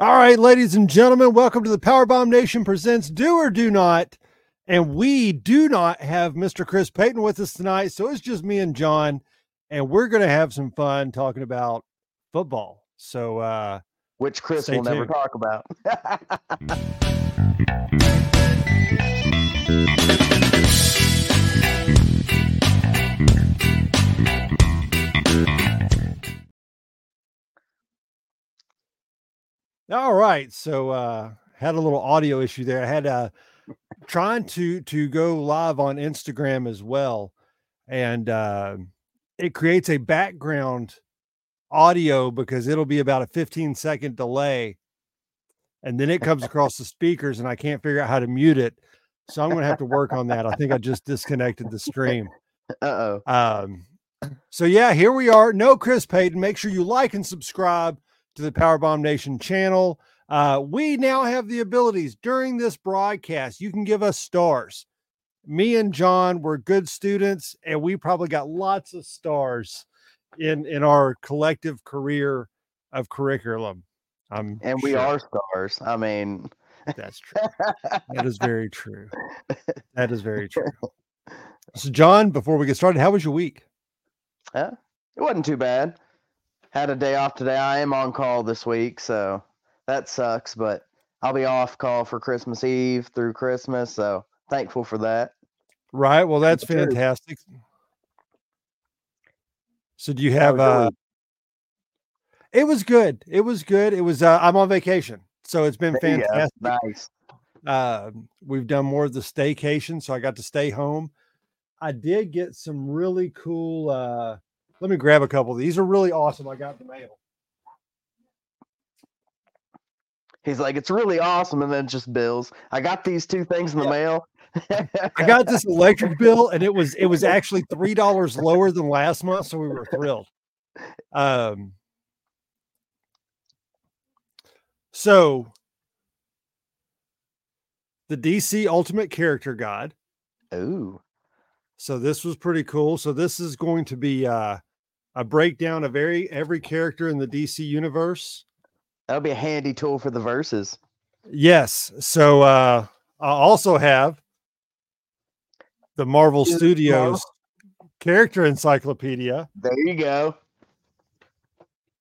All right, ladies and gentlemen, welcome to the Powerbomb Nation presents Do or Do Not. And we do not have Mr. Chris Payton with us tonight. So it's just me and Jon, and we're going to have some fun talking about football. So, uh, which Chris Stay will never talk about. all right. So, uh, had a little audio issue there. I had uh, trying to to go live on Instagram as well, and uh, it creates a background audio because it'll be about a 15 second delay, and then it comes across the speakers, and I can't figure out how to mute it. So I'm going to have to work on that. I think I just disconnected the stream. Uh oh. Um, so yeah, here we are. No Chris Payton. Make sure you like and subscribe to the Powerbomb Nation channel. Uh, we now have the abilities during this broadcast. You can give us stars. Me and Jon were good students, and we probably got lots of stars in in our collective career of curriculum. I'm And we sure are stars. I mean, That's true. That is very true. That is very true. So, Jon, before we get started, how was your week? it wasn't too bad. Had a day off today. I am on call this week, so that sucks, but I'll be off call for Christmas Eve through Christmas, so thankful for that. Right. Well, that's fantastic. So do you have was uh it was good. It was good. It was uh I'm on vacation. So it's been There you go. fantastic. Nice. Uh we've done more of the staycation, so I got to stay home. I did get some really cool uh let me grab a couple. These are really awesome. I got in the mail. He's like, it's really awesome, and then just bills. I got these two things in the Yeah. mail. I got this electric bill and it was it was actually three dollars lower than last month, so we were thrilled. Um so the DC Ultimate Character Guide. Ooh. So this was pretty cool. So this is going to be uh a breakdown of every every character in the DC universe. That'll be a handy tool for the verses. Yes. So uh I also have the Marvel Studios character encyclopedia. There you go.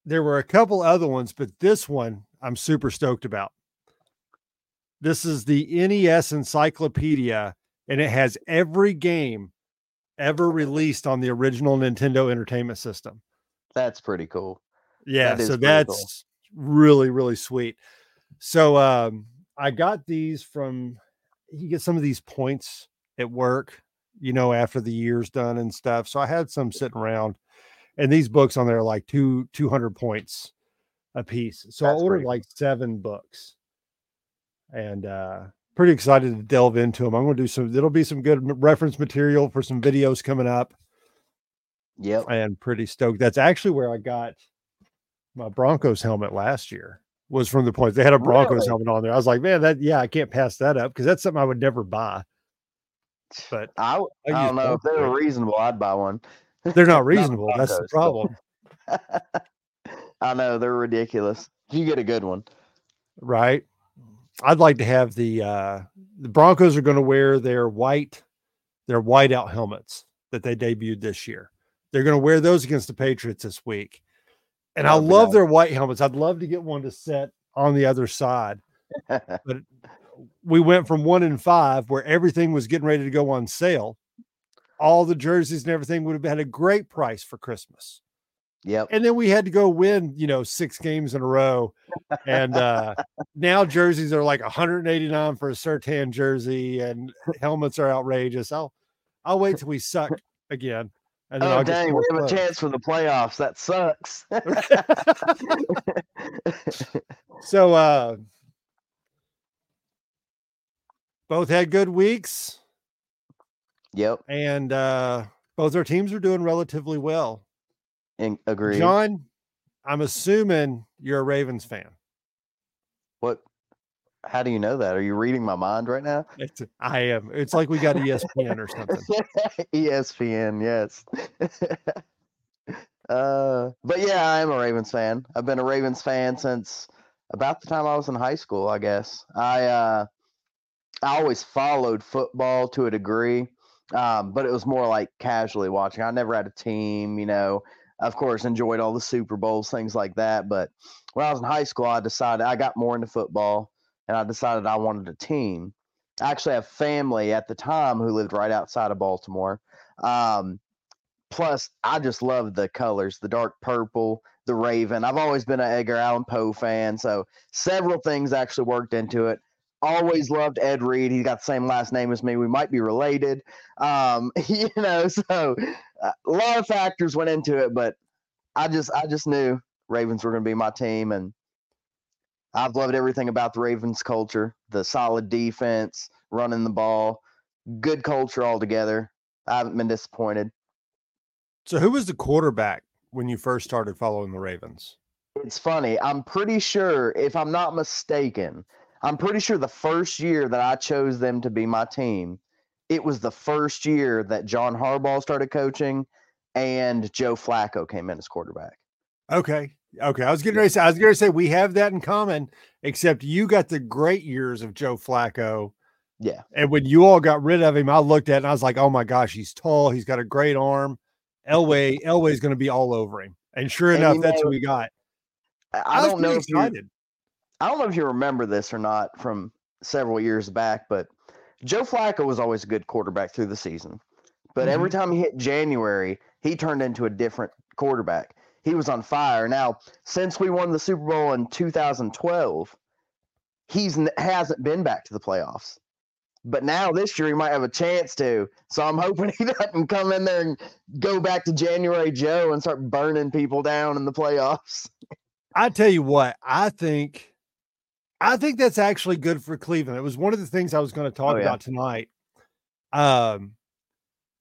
there were a couple other ones, but this one I'm super stoked about. This is the NES Encyclopedia, and it has every game ever released on the original Nintendo Entertainment System. That's pretty cool. Yeah, That so that's cool. really, really sweet. So um, I got these from you get some of these points at work, you know, after the year's done and stuff. So I had some sitting around, and these books on there are like two two hundred points a piece. So I ordered cool. like seven books, and uh, pretty excited to delve into them. I'm going to do some. It'll be some good reference material for some videos coming up Yep. and pretty stoked. That's actually where I got my Broncos helmet last year. Was from the point they had a Broncos Really? helmet on there. I was like, man, that yeah, I can't pass that up because that's something I would never buy. But I use don't know if they were Broncos. reasonable. I'd buy one. they're not reasonable. That's the problem, I know they're ridiculous. You get a good one. right? I'd like to have the uh the Broncos are going to wear their white their whiteout helmets that they debuted this year. They're going to wear those against the Patriots this week. And I That would be love their white helmets. I'd love to get one to set on the other side. But we went from one in five where everything was getting ready to go on sale. All the jerseys and everything would have had a great price for Christmas. Yep. And then we had to go win, you know, six games in a row. And uh now jerseys are like 189 for a Sutton jersey and helmets are outrageous. I'll I'll wait till we suck again. And then Oh I'll dang, we have a chance for the playoffs. That sucks. so uh both had good weeks. yep. and uh both our teams are doing relatively well. In, agreed. Jon, I'm assuming you're a Ravens fan. what? How do you know that? Are you reading my mind right now? It's, I am. It's like we got ESPN or something. ESPN, yes. uh, but yeah, I am a Ravens fan. I've been a Ravens fan since about the time I was in high school, I guess. I uh, I always followed football to a degree, um, but it was more like casually watching. I never had a team, you know. Of course, enjoyed all the Super Bowls, things like that. But when I was in high school, I decided I got more into football, and I decided I wanted a team. I actually have family at the time who lived right outside of Baltimore. Um, plus, I just love the colors, the dark purple, the Raven. I've always been an Edgar Allan Poe fan, so several things actually worked into it. Always loved Ed Reed. He's got the same last name as me. We might be related, um, you know. So Uh, a lot of factors went into it, but I just I just knew Ravens were going to be my team, and I've loved everything about the Ravens culture, the solid defense, running the ball, good culture altogether. I haven't been disappointed. So, who was the quarterback when you first started following the Ravens? It's funny. I'm pretty sure, if I'm not mistaken, I'm pretty sure the first year that I chose them to be my team, it was the first year that John Harbaugh started coaching and Joe Flacco came in as quarterback. Okay. Okay. I was getting ready to say, I was going to say we have that in common, except you got the great years of Joe Flacco. Yeah. And when you all got rid of him, I looked at it and I was like, oh my gosh, he's tall. He's got a great arm. Elway, Elway's going to be all over him. And sure and enough, you know, that's who we got. I, I don't know if you, I don't know if you remember this or not from several years back, but Joe Flacco was always a good quarterback through the season. But mm-hmm. every time he hit January, he turned into a different quarterback. He was on fire. Now, since we won the Super Bowl in 2012, he's hasn't been back to the playoffs. But now this year he might have a chance to. So I'm hoping he doesn't come in there and go back to January Joe and start burning people down in the playoffs. I tell you what, I think I think that's actually good for Cleveland. It was one of the things I was going to talk oh, yeah. about tonight. Um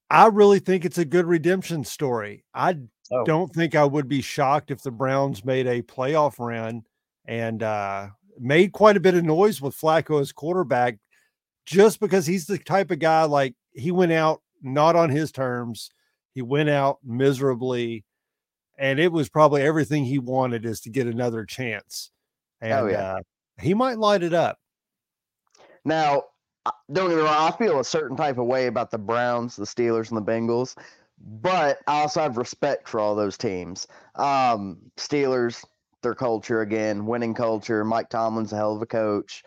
I really think it's a good redemption story. I oh. don't think I would be shocked if the Browns made a playoff run and uh made quite a bit of noise with Flacco as quarterback just because he's the type of guy like he went out not on his terms. He went out miserably, and it was probably everything he wanted is to get another chance. Oh, and oh, yeah. uh, he might light it up. Now, don't get me wrong, I feel a certain type of way about the Browns, the Steelers, and the Bengals, but I also have respect for all those teams. Um, Steelers, their culture again, winning culture. Mike Tomlin's a hell of a coach.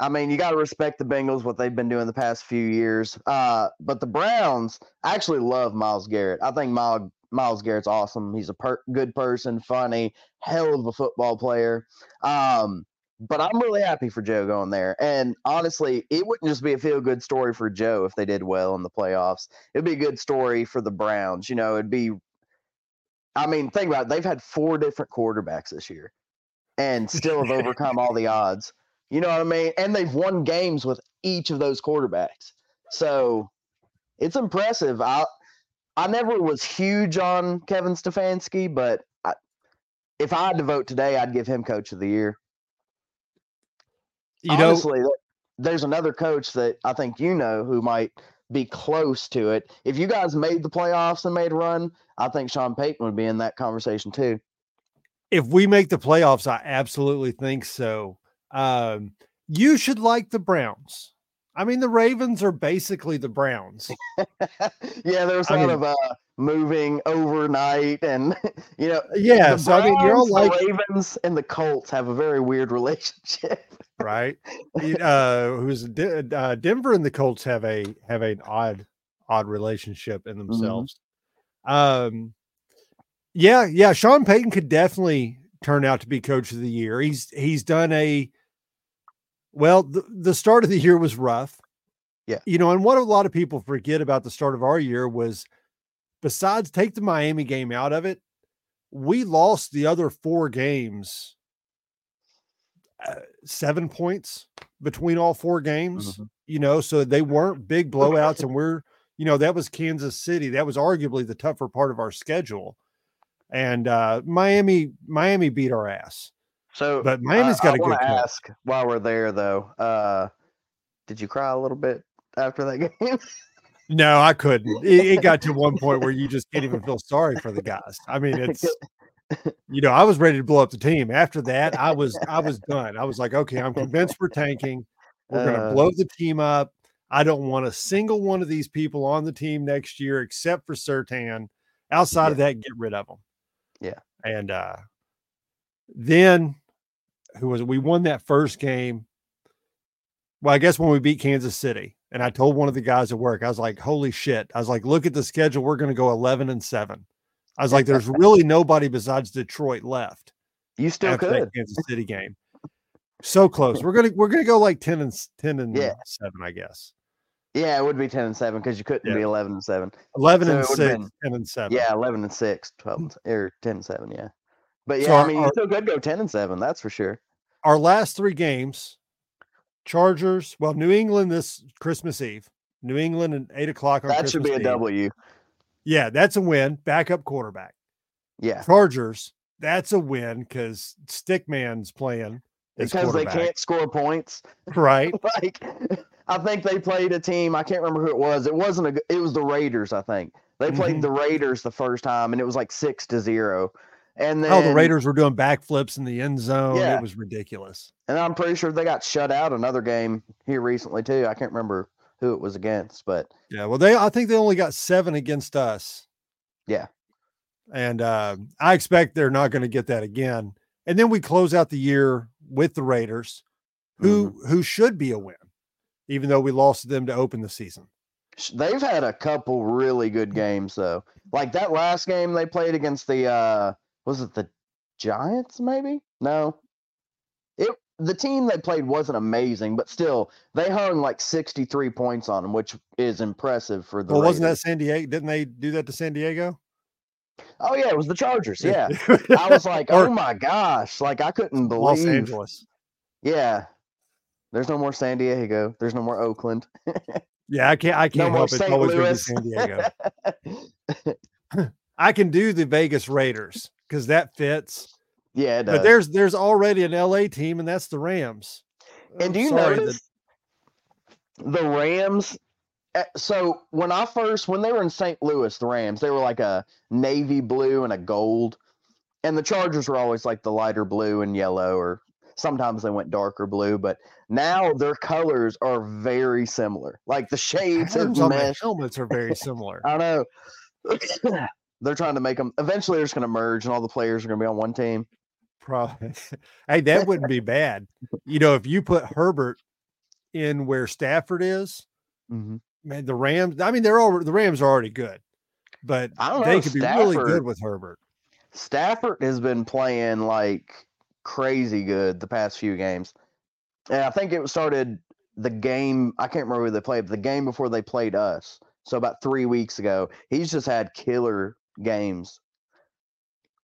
I mean, you got to respect the Bengals, what they've been doing the past few years. Uh, but the Browns I actually love Myles Garrett. I think Miles, Myles Garrett's awesome. He's a per- good person, funny, hell of a football player. Um, but I'm really happy for Joe going there. And honestly, it wouldn't just be a feel good story for Joe if they did well in the playoffs. It'd be a good story for the Browns. You know, it'd be, I mean, think about it. They've had four different quarterbacks this year and still have overcome all the odds. You know what I mean? And they've won games with each of those quarterbacks. So it's impressive. I I never was huge on Kevin Stefanski, but I, if I had to vote today, I'd give him coach of the year. You Honestly, know, there's another coach that I think you know who might be close to it. If you guys made the playoffs and made a run, I think Sean Payton would be in that conversation too. If we make the playoffs, I absolutely think so. Um, you should like the Browns. I mean, the Ravens are basically the Browns. yeah, there's a lot mean, of uh, moving overnight, and you know, yeah. So Browns, I mean, you're all like Ravens and the Colts have a very weird relationship, right? uh, who's uh, Denver and the Colts have a have an odd odd relationship in mm-hmm. themselves. Mm-hmm. Um, yeah, yeah. Sean Payton could definitely turn out to be coach of the year. He's he's done a well, the, the start of the year was rough. Yeah. You know, and what a lot of people forget about the start of our year was besides take the Miami game out of it, we lost the other four games uh, seven points between all four games, mm-hmm. you know, so they weren't big blowouts. and we're, you know, that was Kansas City. That was arguably the tougher part of our schedule. And uh Miami, Miami beat our ass. So, but Miami's got I, a good. ask while we're there though. Uh, did you cry a little bit after that game? No, I couldn't. It, it, got to one point where you just can't even feel sorry for the guys. I mean, it's you know, I was ready to blow up the team. After that, I was I was done. I was like, okay, I'm convinced we're tanking. We're going to Uh. blow the team up. I don't want a single one of these people on the team next year except for Sutton. Outside of that, get rid of them. Yeah. And uh then who was it? We won that first game. Well, I guess when we beat Kansas City, and I told one of the guys at work, I was like, "Holy shit!" I was like, "Look at the schedule. We're going to go eleven and seven. I was like, "There's really nobody besides Detroit left You still after could. that Kansas City game. So close. We're gonna we're gonna go like ten and ten and Yeah. seven, I guess. Yeah, it would be ten and seven because you couldn't Yeah. be eleven and seven. Eleven So and six, been- 10 and seven. Yeah, eleven and six, 12 and, or ten and seven. Yeah, but yeah, So I our- mean, you still could go ten and seven. That's for sure. Our last three games, Chargers. Well, New England this Christmas Eve. New England at eight o'clock on That Christmas should be a Eve. W. Yeah, that's a win. Backup quarterback. Yeah, Chargers. That's a win because Stickman's playing. because they can't score points. Right. like, I think they played a team. I can't remember who it was. It wasn't a. It was the Raiders. I think they played Mhm. the Raiders the first time, and it was like six to zero. And then Oh, the Raiders were doing backflips in the end zone. Yeah. It was ridiculous. And I'm pretty sure they got shut out another game here recently too. I can't remember who it was against, but Yeah, well, they I think they only got seven against us. Yeah. and uh, I expect they're not going to get that again. And then we close out the year with the Raiders, who Mm-hmm. who should be a win, even though we lost them to open the season. they've had a couple really good games though. Like that last game they played against the uh was it the Giants maybe? No. It the team they played wasn't amazing, but still they hung like 63 points on them, which is impressive for the well, wasn't that San Diego? Didn't they do that to San Diego? Oh yeah, it was the Chargers. Yeah. I was like, "Oh my gosh." Like I couldn't believe Los Angeles. Yeah. There's no more San Diego. There's no more Oakland. Yeah, I can't. I can't more help it. It's always going to be San Diego. I can do the Vegas Raiders because that fits. yeah, it But there's there's already an LA team, and that's the Rams. And I'm do you sorry that- notice the Rams? eh, So when I first, when they were in St. Louis, the Rams, they were like a navy blue and a gold, and the Chargers were always like the lighter blue and yellow, or sometimes they went darker blue. But now their colors are very similar. Like the shades of the helmets are very similar. I know. They're trying to make them. Eventually, they're just going to merge, and all the players are going to be on one team. Probably. hey, that wouldn't be bad. You know, if you put Herbert in where Stafford is, Mm-hmm. man, the Rams. I mean, they're all the Rams are already good, but I don't they know, could be really good with Herbert. Stafford has been playing like crazy good the past few games. And I think it started the game, I can't remember who they played, but the game before they played us. So about three weeks ago, he's just had killer games.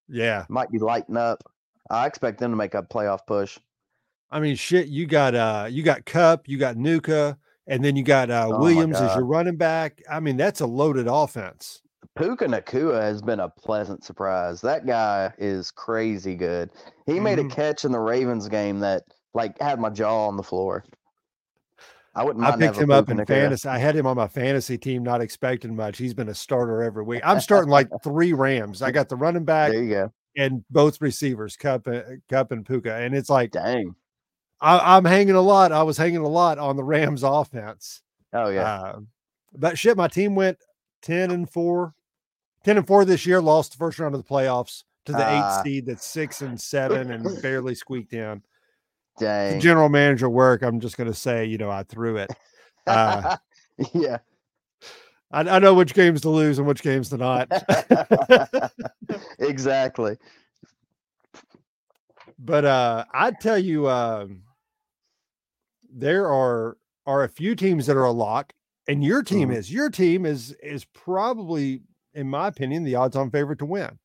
Yeah, Might be lighting up. I expect them to make a playoff push. I mean, shit. You got uh, you got Kupp, you got Nuka, and then you got uh, Oh Williams as your running back. I mean, that's a loaded offense. Puka Nacua has been a pleasant surprise. That guy is crazy good. He made a Mhm. catch in the Ravens game that like had my jaw on the floor. I wouldn't I picked him up in fantasy. I had him on my fantasy team, not expecting much. He's been a starter every week. I'm starting like three Rams. I got the running back There you go. and both receivers, Kupp, and, Kupp and Puka, and it's like Dang. I, I'm hanging a lot. I was hanging a lot on the Rams offense. Oh yeah. Uh, but shit, my team went 10 and 4. 10 and 4 this year, lost the first round of the playoffs to the Ah. eight seed that's six and seven and barely squeaked in. Dang. general manager work, I'm just going to say, you know, I threw it. Uh, yeah. I, I know which games to lose and which games to not. exactly. but uh I tell you, um, there are are a few teams that are a lock, and your team Mhm. is your team is is probably, in my opinion, the odds on favorite to win.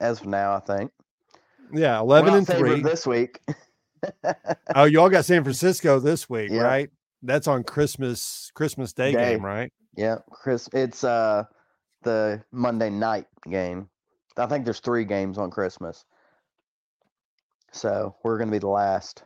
As of now, I think. Yeah, eleven and three. this week. Oh, y'all got San Francisco this week, Yeah. right? That's on Christmas Christmas Day, Day. game, right? yeah, Chris. It's uh the Monday night game. I think there's three games on Christmas. So we're gonna be the last.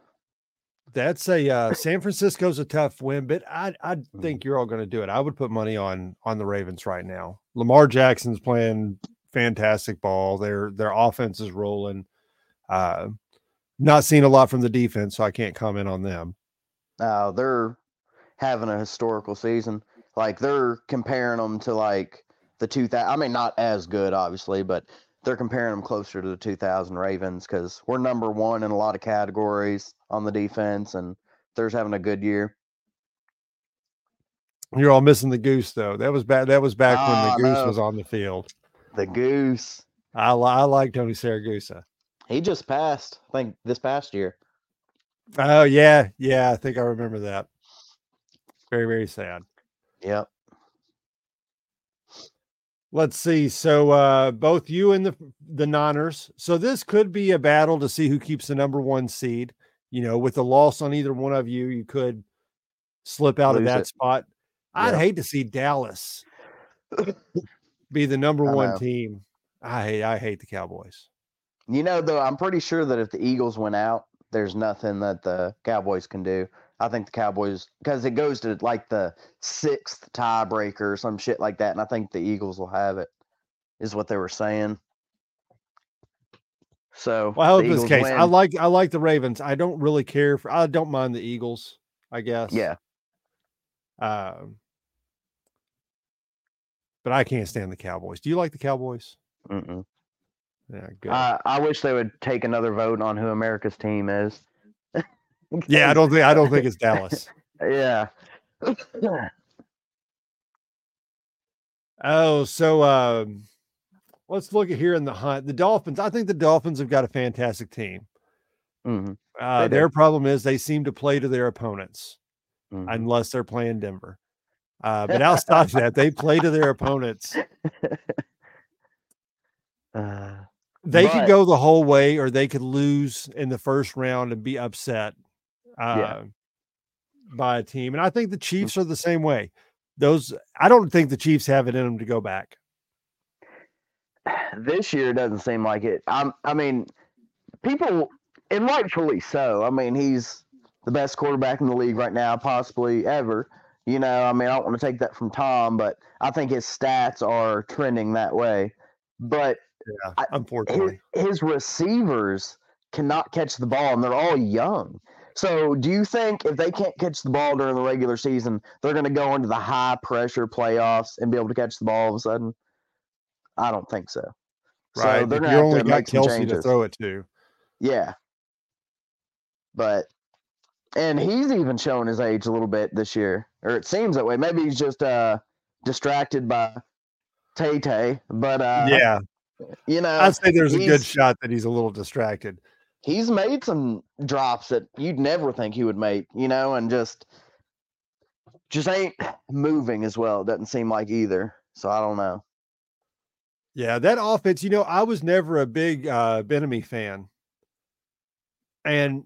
That's a uh, San Francisco's a tough win, but I I Mm-hmm. think you're all going to do it. I would put money on on the Ravens right now. Lamar Jackson's playing fantastic ball. Their their offense is rolling. Uh, not seeing a lot from the defense, so I can't comment on them. Uh, they're having a historical season. Like they're comparing them to like the 2000. I mean, not as good, obviously, but they're comparing them closer to the 2000 Ravens because we're number one in a lot of categories on the defense, and they're having a good year. You're all missing the goose though. That was back. That was back when Ah, the goose no. was on the field. The Goose. I, li- I like Tony Siragusa. He just passed, I think, this past year. Oh yeah, yeah. I think I remember that. Very very sad. Yep. Let's see. So uh both you and the the Niners. So this could be a battle to see who keeps the number one seed. You know, with the loss on either one of you, you could slip out of that it. spot. I'd hate to see Dallas be the number one team. I hate I hate the Cowboys. You know, though, I'm pretty sure that if the Eagles went out, there's nothing that the Cowboys can do. I think the Cowboys, because it goes to like the sixth tiebreaker or some shit like that, and I think the Eagles will have it, is what they were saying. So, Well, I hope this case. I like I like the Ravens. I don't really care for I don't mind the Eagles, I guess. yeah, Um, but I can't stand the Cowboys. Do you like the Cowboys? mm-mm. Yeah, good. I, I wish they would take another vote on who America's team is. yeah, I don't think I don't think it's Dallas. yeah. Oh, so um, let's look at here in the hunt. The Dolphins. I think the Dolphins have got a fantastic team. Mhm, Uh, do. their problem is they seem to play to their opponents mhm. unless they're playing Denver. Uh, but outside of that, they play to their opponents. Uh, They could go the whole way, or they could lose in the first round and be upset uh, Yeah. by a team. And I think the Chiefs are the same way. Those I don't think the Chiefs have it in them to go back. this year doesn't seem like it. I'm, I mean, people, and rightfully so. I mean, he's the best quarterback in the league right now, possibly ever. You know, I mean, I don't want to take that from Tom, but I think his stats are trending that way. But Yeah, I- his, unfortunately. his receivers cannot catch the ball, and they're all young. So, do you think if they can't catch the ball during the regular season, they're going to go into the high pressure playoffs and be able to catch the ball all of a sudden? I don't think so. right. So they're you only to got Kelce to throw it to. Yeah. But and he's even showing his age a little bit this year. Or it seems that way. Maybe he's just uh distracted by Tay Tay. But uh yeah, you know I'd say there's a good shot that he's a little distracted. he's made some drops that you'd never think he would make, you know, and just just ain't moving as well. It doesn't seem like either. So I don't know. Yeah, that offense, you know, I was never a big uh Bieniemy fan. And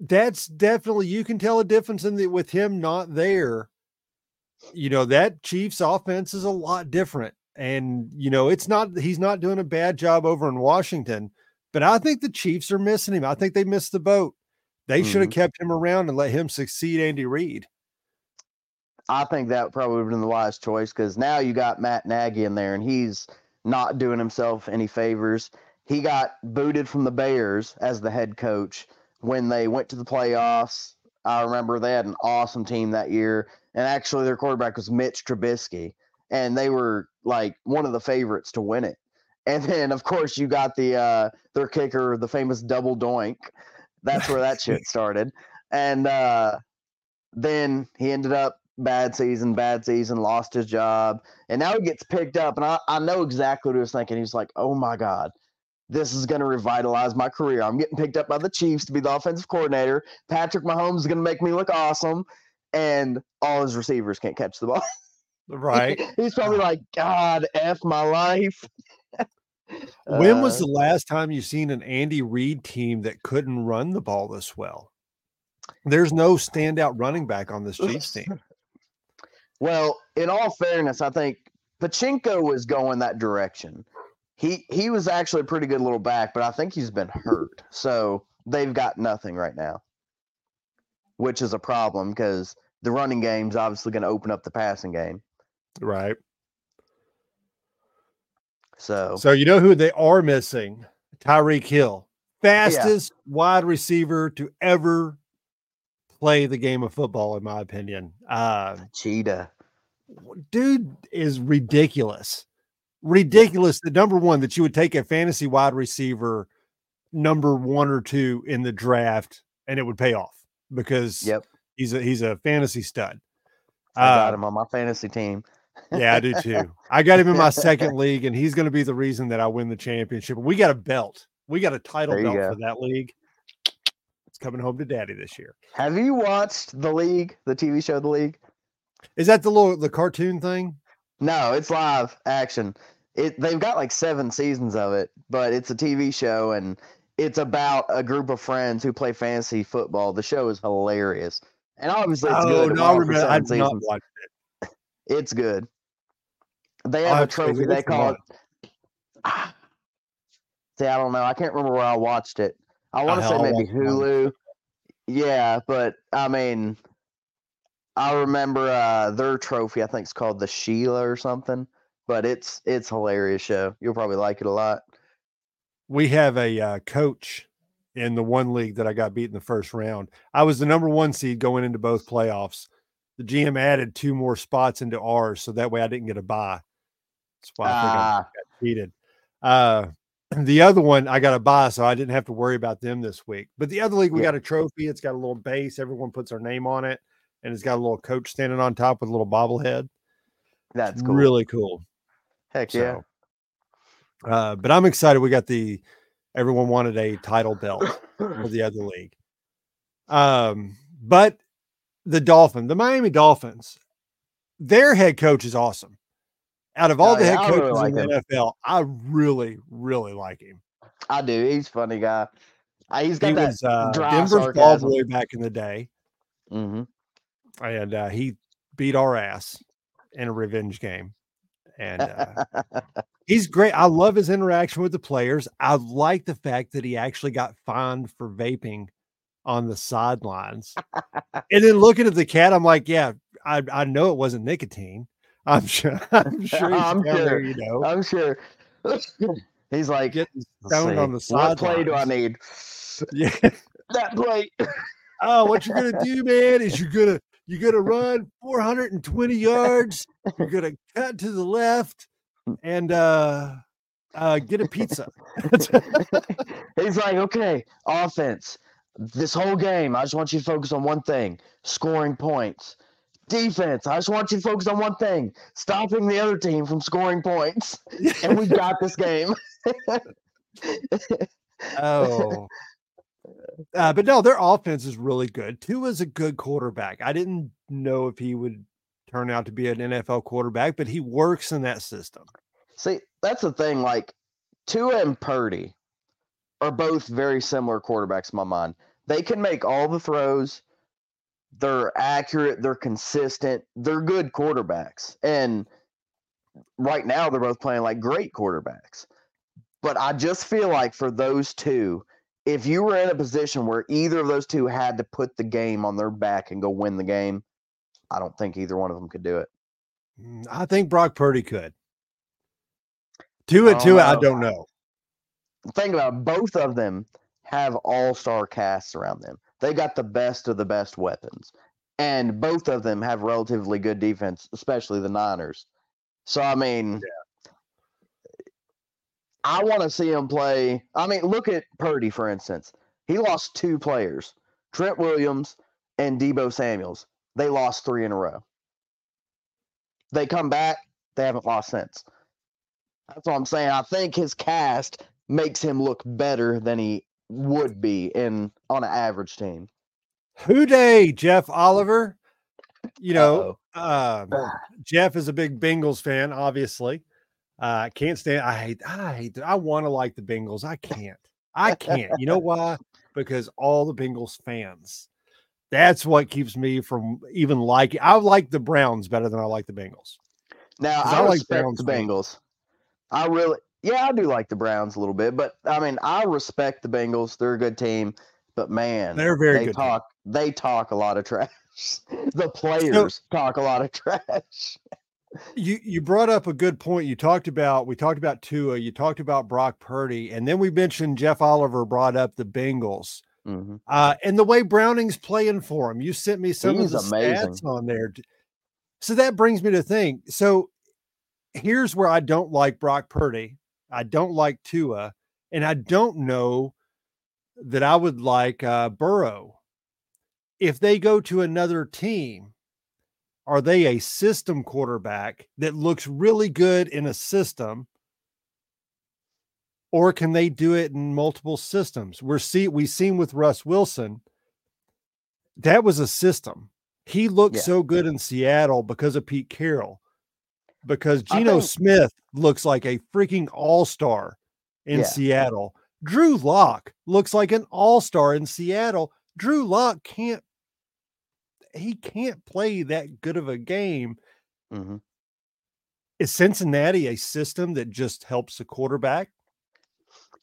that's definitely you can tell a difference in the with him not there. You know, that Chiefs offense is a lot different. And you know, it's not he's not doing a bad job over in Washington, but I think the Chiefs are missing him. I think they missed the boat. They should have mm-hmm. kept him around and let him succeed Andy Reid. I think that probably would have been the wise choice because now you got Matt Nagy in there and he's not doing himself any favors. He got booted from the Bears as the head coach when they went to the playoffs. I remember they had an awesome team that year, and actually their quarterback was Mitch Trubisky, and they were like one of the favorites to win it. And then of course you got the uh, their kicker, the famous double doink. That's where that shit started. And uh, then he ended up bad season, bad season, lost his job, and now he gets picked up. And I, I know exactly what he was thinking. He's like, oh my God, this is going to revitalize my career. I'm getting picked up by the Chiefs to be the offensive coordinator. Patrick Mahomes is going to make me look awesome. And all his receivers can't catch the ball. Right. He's probably like, God, F my life. When was Uh, the last time you seen an Andy Reid team that couldn't run the ball this well? There's no standout running back on this Chiefs team. Well, in all fairness, I think Pacheco was going that direction. He he was actually a pretty good little back, but I think he's been hurt. So they've got nothing right now. Which is a problem because the running game's obviously going to open up the passing game. Right. So, So you know who they are missing? Tyreek Hill, fastest wide receiver to ever play the game of football, in my opinion. Uh, cheetah. dude is ridiculous. Ridiculous. The number one that you would take a fantasy wide receiver number one or two in the draft and it would pay off because Yep. he's a he's a fantasy stud. I got Uh, him on my fantasy team. Yeah, I do too. I got him in my second league, and he's going to be the reason that I win the championship. We got a belt. We got a title belt go. for that league. It's coming home to daddy this year. Have you watched The League, the TV show The League? Is that the little the cartoon thing? No, it's live action. It they've got like seven seasons of it, but it's a TV show and it's about a group of friends who play fantasy football. The show is hilarious. And obviously it's oh good. No, I remember. I seven did not seasons. It's good. They have a have to say, trophy. They call it. Ah. See, I don't know. I can't remember where I watched it. I want to say maybe it Hulu. Yeah, but I mean, I remember uh, their trophy. I think it's called the Sheila or something. But it's it's hilarious show. You'll probably like it a lot. We have a uh, coach in the one league that I got beat in the first round. I was the number one seed going into both playoffs. The GM added two more spots into ours, so that way I didn't get a buy. That's why I think I Ah, got cheated. Uh, the other one I got a buy, so I didn't have to worry about them this week. But the other league, we Yeah. got a trophy. It's got a little base. Everyone puts their name on it, and it's got a little coach standing on top with a little bobblehead. that's cool. really cool. Heck yeah. Uh, but I'm excited. We got the everyone wanted a title belt for the other league. Um, but the Dolphin, the Miami Dolphins, their head coach is awesome. Out of all Oh, the yeah, head I really coaches like in the NFL, I really, really like him. I do. He's a funny guy. Uh, he's got He that. was uh, Denver's ball boy back in the day, mm-hmm. and uh, he beat our ass in a revenge game. And uh, he's great. I love his interaction with the players. I like the fact that he actually got fined for vaping on the sidelines. and then looking at the cat, I'm like, yeah, I, I know it wasn't nicotine. I'm sure. I'm sure. He's I'm down there, you know, I'm sure. he's like, stoned on the what play do I need? Yeah. That play. Oh, what you're gonna do, man, is you're gonna you're gonna run 420 yards. You're gonna cut to the left and uh uh get a pizza. He's like, okay, offense. This whole game, I just want you to focus on one thing: scoring points. Defense, I just want you to focus on one thing: stopping the other team from scoring points. And we got this game. oh. Uh, but no, their offense is really good. Tua is a good quarterback. I didn't know if he would turn out to be an NFL quarterback, but he works in that system. See, that's the thing. Like Tua and Purdy are both very similar quarterbacks in my mind. They can make all the throws. They're accurate. They're consistent. They're good quarterbacks. And right now, they're both playing like great quarterbacks. But I just feel like for those two, if you were in a position where either of those two had to put the game on their back and go win the game, I don't think either one of them could do it. Mm, I think Brock Purdy could. Tua, Oh, Tua, I no. don't know. Think about it, both of them have all-star casts around them. They got the best of the best weapons. And both of them have relatively good defense, especially the Niners. So I mean I want to see him play. I mean, look at Purdy for instance. He lost two players, Trent Williams and Deebo Samuels. They lost 3 in a row. They come back, they haven't lost since. That's what I'm saying. I think his cast makes him look better than he would be in on an average team. Who day, Jeff Oliver? You know, um, Jeff is a big Bengals fan, obviously. Uh, can't stand. I hate. I hate. I want to like the Bengals. I can't. I can't. You know why? Because all the Bengals fans. That's what keeps me from even liking. I like the Browns better than I like the Bengals. Now I, I like Browns the fans. Bengals. I really, yeah, I do like the Browns a little bit, but I mean, I respect the Bengals. They're a good team, but man, They're very they good. team. talk. They talk a lot of trash. the players talk a lot of trash. you you brought up a good point. You talked about we talked about Tua, you talked about Brock Purdy, and then we mentioned Jeff Oliver brought up the Bengals. Mm-hmm. Uh, and the way Browning's playing for him, you sent me some He's of the amazing. stats on there. So that brings me to think. So here's where I don't like Brock Purdy. I don't like Tua, and I don't know that I would like uh, Burrow. If they go to another team, are they a system quarterback that looks really good in a system? Or can they do it in multiple systems? We're see we seen with Russ Wilson. That was a system. He looked Yeah. so good in Seattle because of Pete Carroll. Because Geno think- Smith looks like a freaking all-star in Yeah. Seattle. Drew Lock looks like an all-star in Seattle. Drew Lock can't he can't play that good of a game. hmm Is Cincinnati a system that just helps the quarterback?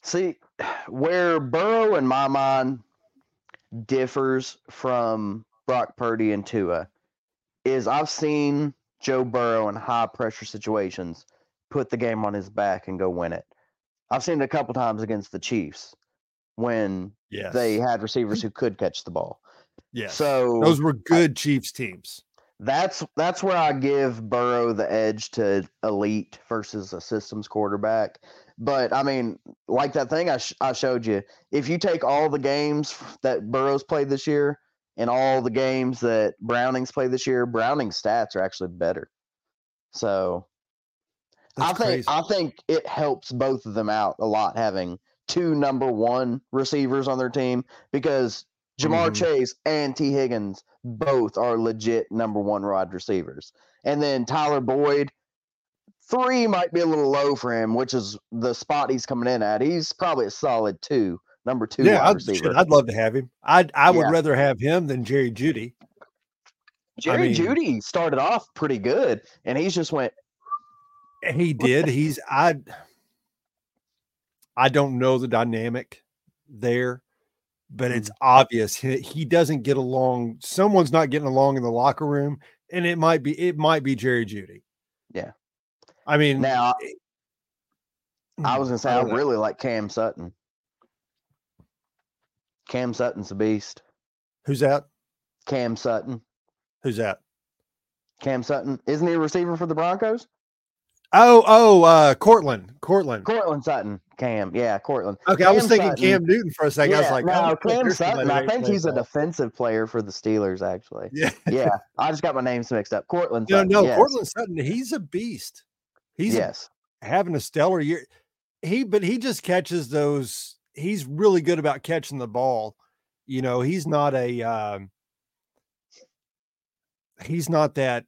See, where Burrow, in my mind, differs from Brock Purdy and Tua is I've seen Joe Burrow in high pressure situations put the game on his back and go win it. I've seen it a couple times against the Chiefs when Yes. they had receivers who could catch the ball. Yeah. So those were good Chiefs teams. that's that's where I give Burrow the edge to elite versus a systems quarterback. But I mean, like that thing I, sh- I showed you, if you take all the games that Burrow's played this year and all the games that Browning's played this year, Browning's stats are actually better. So That's I think crazy. I think it helps both of them out a lot having two number one receivers on their team because Ja'Marr Mhm. Chase and Tee Higgins both are legit number one rod receivers. And then Tyler Boyd, three might be a little low for him, which is the spot he's coming in at. He's probably a solid two, number two yeah, I'd, I'd love to have him. I'd I would Yeah. rather have him than Jerry Jeudy. Jerry mean- Jeudy started off pretty good, and he's just went. He did. He's I I don't know the dynamic there, but it's Mm. obvious he, he doesn't get along. Someone's not getting along in the locker room, and it might be it might be Jerry Jeudy. Yeah. I mean, Now, I mm, was gonna say I know. really like Cam Sutton. Cam Sutton's a beast. who's that? Cam Sutton. Who's that? Cam Sutton. Isn't he a receiver for the Broncos? Oh, oh, uh, Courtland, Courtland. Courtland Sutton. Cam. Yeah, Courtland. Okay, I was thinking Sutton- Cam Newton for a second. I was like, no, oh, Cam Sutton. I think he's a ball. defensive player for the Steelers, actually. Yeah, Yeah, I just got my names mixed up. Courtland no, Sutton. no, yes. Courtland Sutton. He's a beast. He's a yes. having a stellar year. He, but he just catches those. He's really good about catching the ball. You know, he's not a. Um, he's not that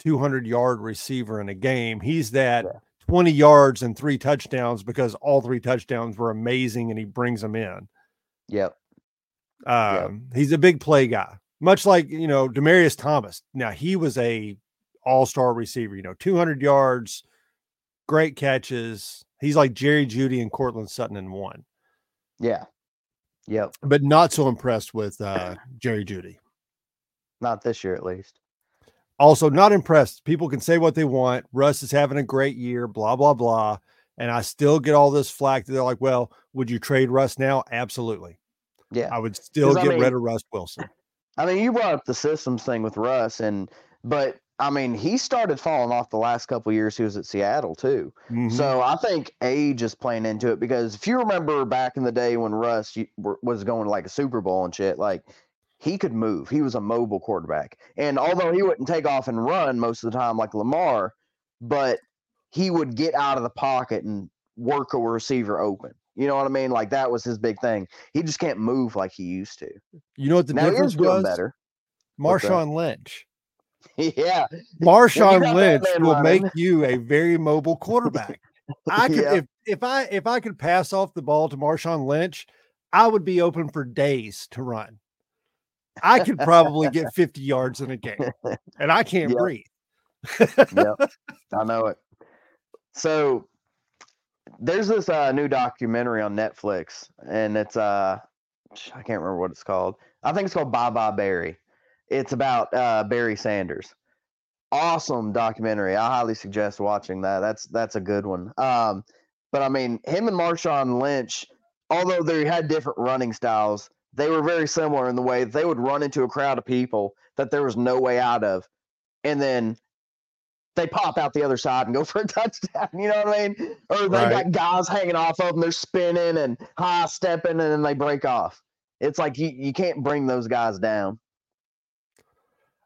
200 yard receiver in a game. He's that Yeah. 20 yards and three touchdowns because all three touchdowns were amazing and he brings them in. Yep. Um, he's a big play guy, much like you know Demaryius Thomas. Now he was a all star receiver. You know, 200 yards, great catches. He's like Jerry Jeudy and Courtland Sutton in one, Yeah. Yep. but not so impressed with uh, Jerry Jeudy. Not this year, at least. Also, not impressed. People can say what they want. Russ is having a great year, blah, blah, blah. And I still get all this flack that they're like, well, would you trade Russ now? Absolutely. Yeah. I would still 'Cause, I get mean- rid of Russ Wilson. I mean, you brought up the systems thing with Russ, and but I mean, he started falling off the last couple years he was at Seattle too. Mhm. So I think age is playing into it because if you remember back in the day when Russ was going to like a Super Bowl and shit, like he could move. He was a mobile quarterback, and although he wouldn't take off and run most of the time like Lamar, but he would get out of the pocket and work a receiver open. You know what I mean? Like that was his big thing. He just can't move like he used to. you know what the now difference was? better. Marshawn Lynch. yeah, Marshawn Lynch will running. make you a very mobile quarterback. I could Yeah. if if I if I could pass off the ball to Marshawn Lynch, I would be open for days to run. I could probably get 50 yards in a game, and I can't Yep. breathe. yep, I know it. So there's this uh, new documentary on Netflix, and it's uh, I can't remember what it's called. I think it's called Bye Bye Barry. It's about uh, Barry Sanders, awesome documentary. I highly suggest watching that. That's that's a good one. Um, but I mean, him and Marshawn Lynch, although they had different running styles, they were very similar in the way they would run into a crowd of people that there was no way out of, and then they pop out the other side and go for a touchdown. You know what I mean? Or they right. got guys hanging off of them, they're spinning and high stepping, and then they break off. It's like you, you can't bring those guys down.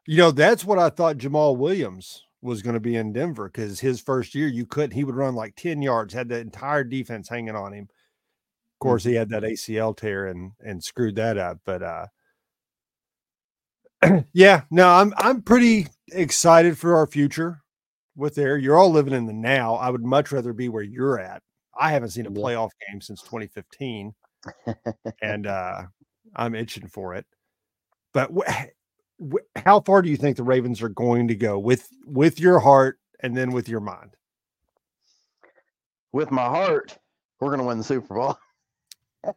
You know, that's what I thought Jamal Williams was going to be in Denver because his first year you couldn't, he would run like 10 yards, had the entire defense hanging on him. Of course, he had that ACL tear and and screwed that up. But uh yeah, no, I'm I'm pretty excited for our future with there. You're all living in the now. I would much rather be where you're at. I haven't seen a playoff game since 2015, and uh, I'm itching for it. But how far do you think the Ravens are going to go with with your heart and then with your mind? With my heart, we're going to win the Super Bowl.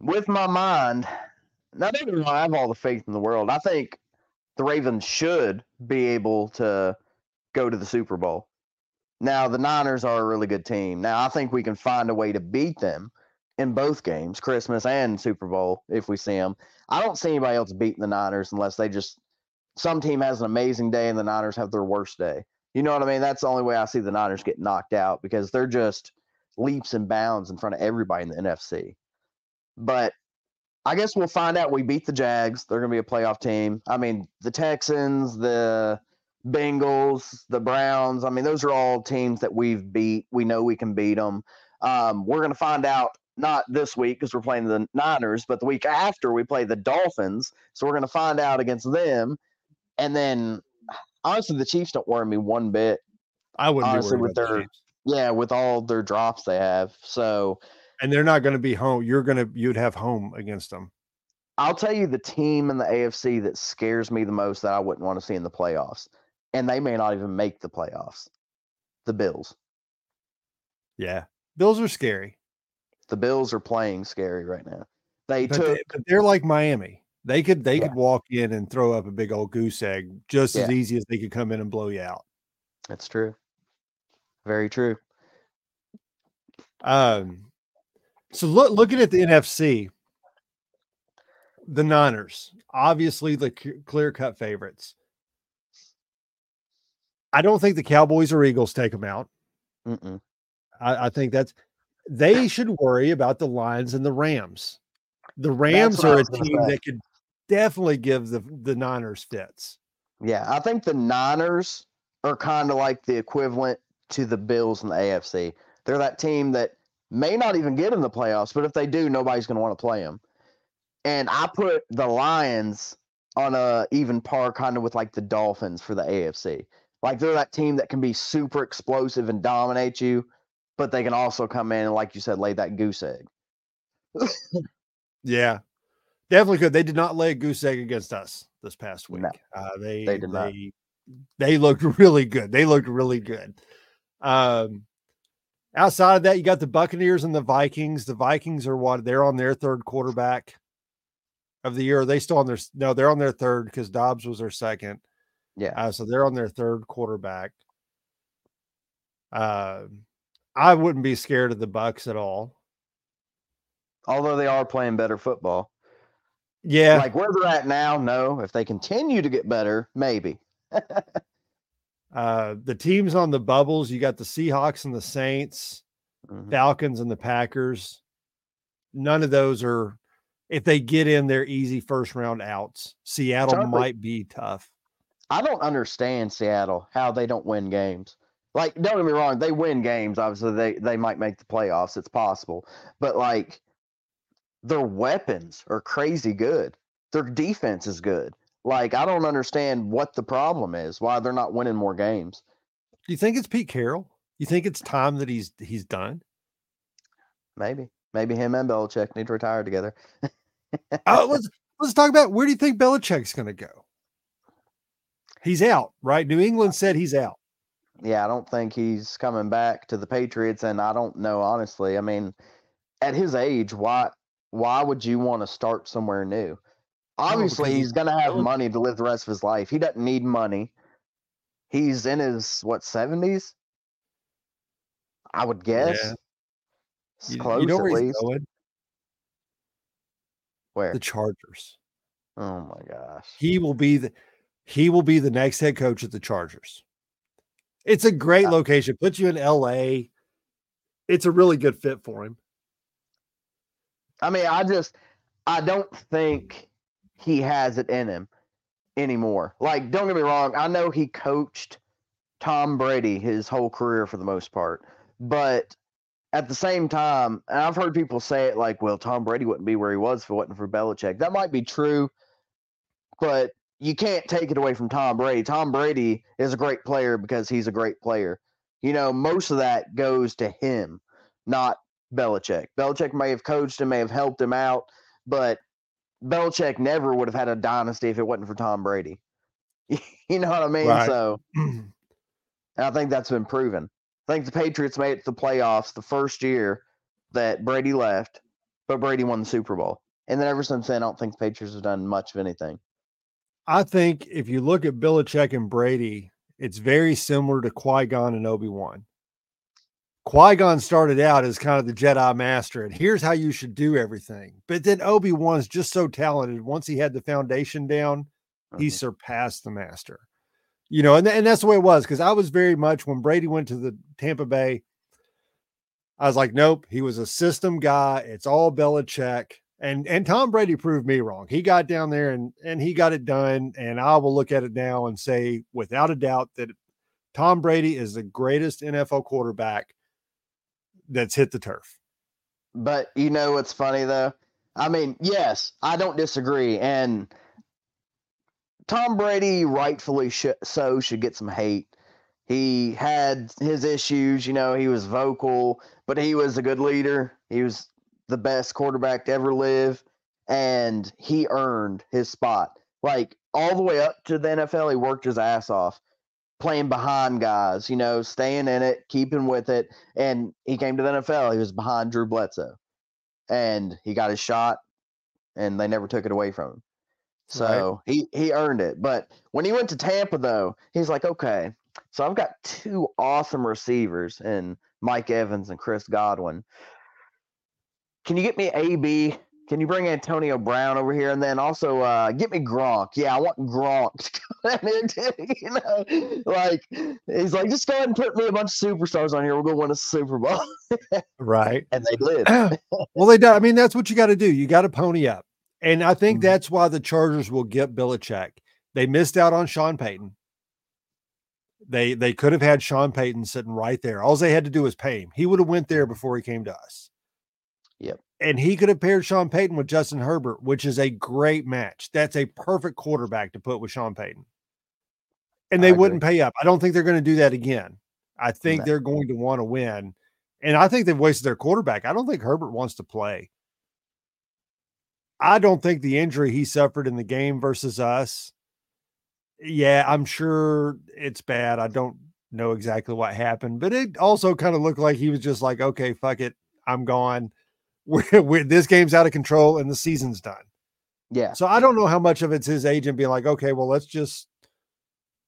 with my mind, not even I have all the faith in the world. I think the Ravens should be able to go to the Super Bowl. Now, the Niners are a really good team. Now, I think we can find a way to beat them in both games, Christmas and Super Bowl, if we see them. I don't see anybody else beating the Niners unless they just some team has an amazing day and the Niners have their worst day. You know what I mean? That's the only way I see the Niners get knocked out because they're just leaps and bounds in front of everybody in the NFC. But I guess we'll find out. We beat the Jags. They're going to be a playoff team. I mean, the Texans, the Bengals, the Browns. I mean, those are all teams that we've beat. We know we can beat them. Um, we're going to find out not this week because we're playing the Niners, but the week after we play the Dolphins. So we're going to find out against them. And then, honestly, the Chiefs don't worry me one bit. I wouldn't honestly with their yeah with all their drops they have. So and they're not going to be home. You're going to you'd have home against them. I'll tell you the team in the AFC that scares me the most that I wouldn't want to see in the playoffs and they may not even make the playoffs. The Bills. Yeah. Bills are scary. The Bills are playing scary right now. They but took they, are like Miami. They could they yeah. could walk in and throw up a big old goose egg just yeah. as easy as they could come in and blow you out. That's true. Very true. Um so look looking at the NFC, the Niners, obviously the clear cut favorites. I don't think the Cowboys or Eagles take them out. I, I, think that's they should worry about the Lions and the Rams. The Rams are a team say. that could definitely give the the Niners fits. Yeah, I think the Niners are kind of like the equivalent to the Bills in the AFC. They're that team that may not even get in the playoffs, but if they do, nobody's going to want to play them. And I put the Lions on a even par kind of with like the Dolphins for the AFC. Like they're that team that can be super explosive and dominate you, but they can also come in and, like you said, lay that goose egg. yeah, definitely could. They did not lay a goose egg against us this past week. No, uh, they they did not. They, they looked really good. They looked really good. Um, outside of that, you got the Buccaneers and the Vikings. The Vikings are what? They're on their third quarterback of the year. Are they still on their no? They're on their third because Dobbs was their second. Yeah. Uh, so they're on their third quarterback. Uh, I wouldn't be scared of the Bucks at all. Although they are playing better football. Yeah. Like where they're at now, no. If they continue to get better, maybe. uh, the teams on the bubbles, you got the Seahawks and the Saints, mm-hmm. Falcons and the Packers. None of those are, if they get in, they're easy first round outs. Seattle might be tough. I don't understand Seattle how they don't win games. Like, don't get me wrong, they win games. Obviously, they they might make the playoffs. It's possible, but like, their weapons are crazy good. Their defense is good. Like, I don't understand what the problem is. Why they're not winning more games. Do you think it's Pete Carroll? You think it's time that he's he's done? Maybe, maybe him and Belichick need to retire together. uh, let's let's talk about where do you think Belichick's going to go? He's out, right? New England said he's out. Yeah, I don't think he's coming back to the Patriots, and I don't know honestly. I mean, at his age, why why would you want to start somewhere new? Obviously, he's going to have oh. money to live the rest of his life. He doesn't need money. he's in his what seventies? I would guess. Yeah. It's You, close you know at least. going? Where? The Chargers. oh my gosh. He will be the he will be the next head coach at the Chargers. It's a great location. Puts you in LA. It's a really good fit for him. I mean, I just I don't think he has it in him anymore. Like, don't get me wrong, I know he coached Tom Brady his whole career for the most part, but at the same time, and I've heard people say it like, well, Tom Brady wouldn't be where he was if it wasn't for Belichick. That might be true, but you can't take it away from Tom Brady. Tom Brady is a great player because he's a great player. You know, most of that goes to him, not Belichick. Belichick may have coached him, may have helped him out, but Belichick never would have had a dynasty if it wasn't for Tom Brady. you know what I mean? Right. So, and I think that's been proven. I think the Patriots made it to the playoffs the first year that Brady left, but Brady won the Super Bowl. And then ever since then, I don't think the Patriots have done much of anything. I think if you look at Belichick and Brady, it's very similar to Qui Gon and Obi Wan. Qui Gon started out as kind of the Jedi master, and here's how you should do everything. But then Obi Wan's just so talented. Once he had the foundation down, he Mhm. surpassed the master. You know, and, and that's the way it was because I was very much when Brady went to the Tampa Bay, I was like, nope, he was a system guy. It's all Belichick. And and Tom Brady proved me wrong. He got down there and and he got it done. And I will look at it now and say, without a doubt, that Tom Brady is the greatest NFL quarterback that's hit the turf. But you know what's funny though? I mean, yes, I don't disagree. And Tom Brady, rightfully sh- so, should get some hate. He had his issues, you know, he was vocal, but he was a good leader. He was the best quarterback to ever live, and he earned his spot. Like all the way up to the NFL, he worked his ass off playing behind guys, you know, staying in it, keeping with it. And he came to the NFL, he was behind Drew Bledsoe, and he got his shot, and they never took it away from him. So he he earned it. But when he went to Tampa, though, he's like, okay, so I've got two awesome receivers in Mike Evans and Chris Godwin. Can you get me AB? Can you bring Antonio Brown over here, and then also uh, get me Gronk? Yeah, I want Gronk to come in here too. You know, like he's like, just go ahead and put me a bunch of superstars on here. We're gonna win a Super Bowl, Right. and they did. well, they do. I mean, that's what you got to do. You got to pony up. And I think Mhm. that's why the Chargers will get Belichick. They missed out on Sean Payton. They they could have had Sean Payton sitting right there. All they had to do was pay him. He would have went there before he came to us. Yep. And he could have paired Sean Payton with Justin Herbert, which is a great match. That's a perfect quarterback to put with Sean Payton. And they wouldn't pay up. I don't think they're going to do that again. I think they're going to want to win. And I think they've wasted their quarterback. I don't think Herbert wants to play. I don't think the injury he suffered in the game versus us. Yeah, I'm sure it's bad. I don't know exactly what happened, but it also kind of looked like he was just like, okay, fuck it. I'm gone. We're, we're, this game's out of control and the season's done. Yeah, So I don't know how much of it's his agent being like, okay, well, let's just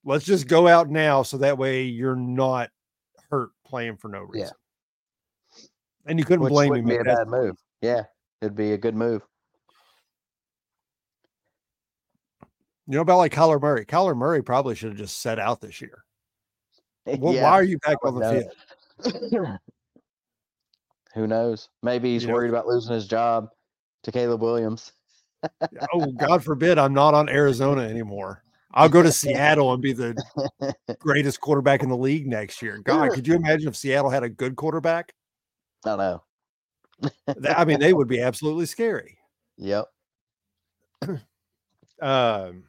let's just go out now so that way you're not hurt playing for no reason. Yeah. And you couldn't which blame him. be a bad move. Yeah, it'd be a good move. You know about like Kyler Murray. Kyler Murray probably should have just set out this year. Well, yeah, Why are you back on the field? Who knows? Maybe he's worried about losing his job to Caleb Williams. Oh, God forbid I'm not on Arizona anymore. I'll go to Seattle and be the greatest quarterback in the league next year. God, could you imagine if Seattle had a good quarterback? I don't know. I mean, they would be absolutely scary. Yep. Um,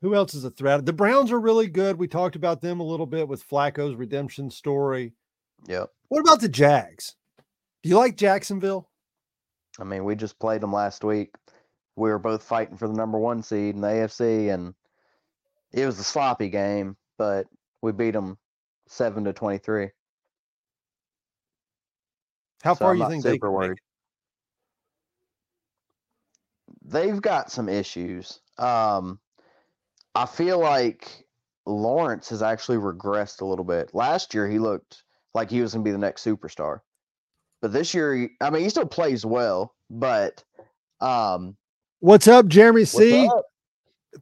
who else is a threat? The Browns are really good. We talked about them a little bit with Flacco's redemption story. Yep. What about the Jags? Do you like Jacksonville? I mean, we just played them last week. We were both fighting for the number one seed in the AFC, and it was a sloppy game, but we beat them seven to twenty-three. How So far I'm you think they super make worried. They've got some issues. Um, I feel like Lawrence has actually regressed a little bit. Last year, he looked like he was going to be the next superstar, but this year, I mean, he still plays well. But um, what's up, Jeremy C? up?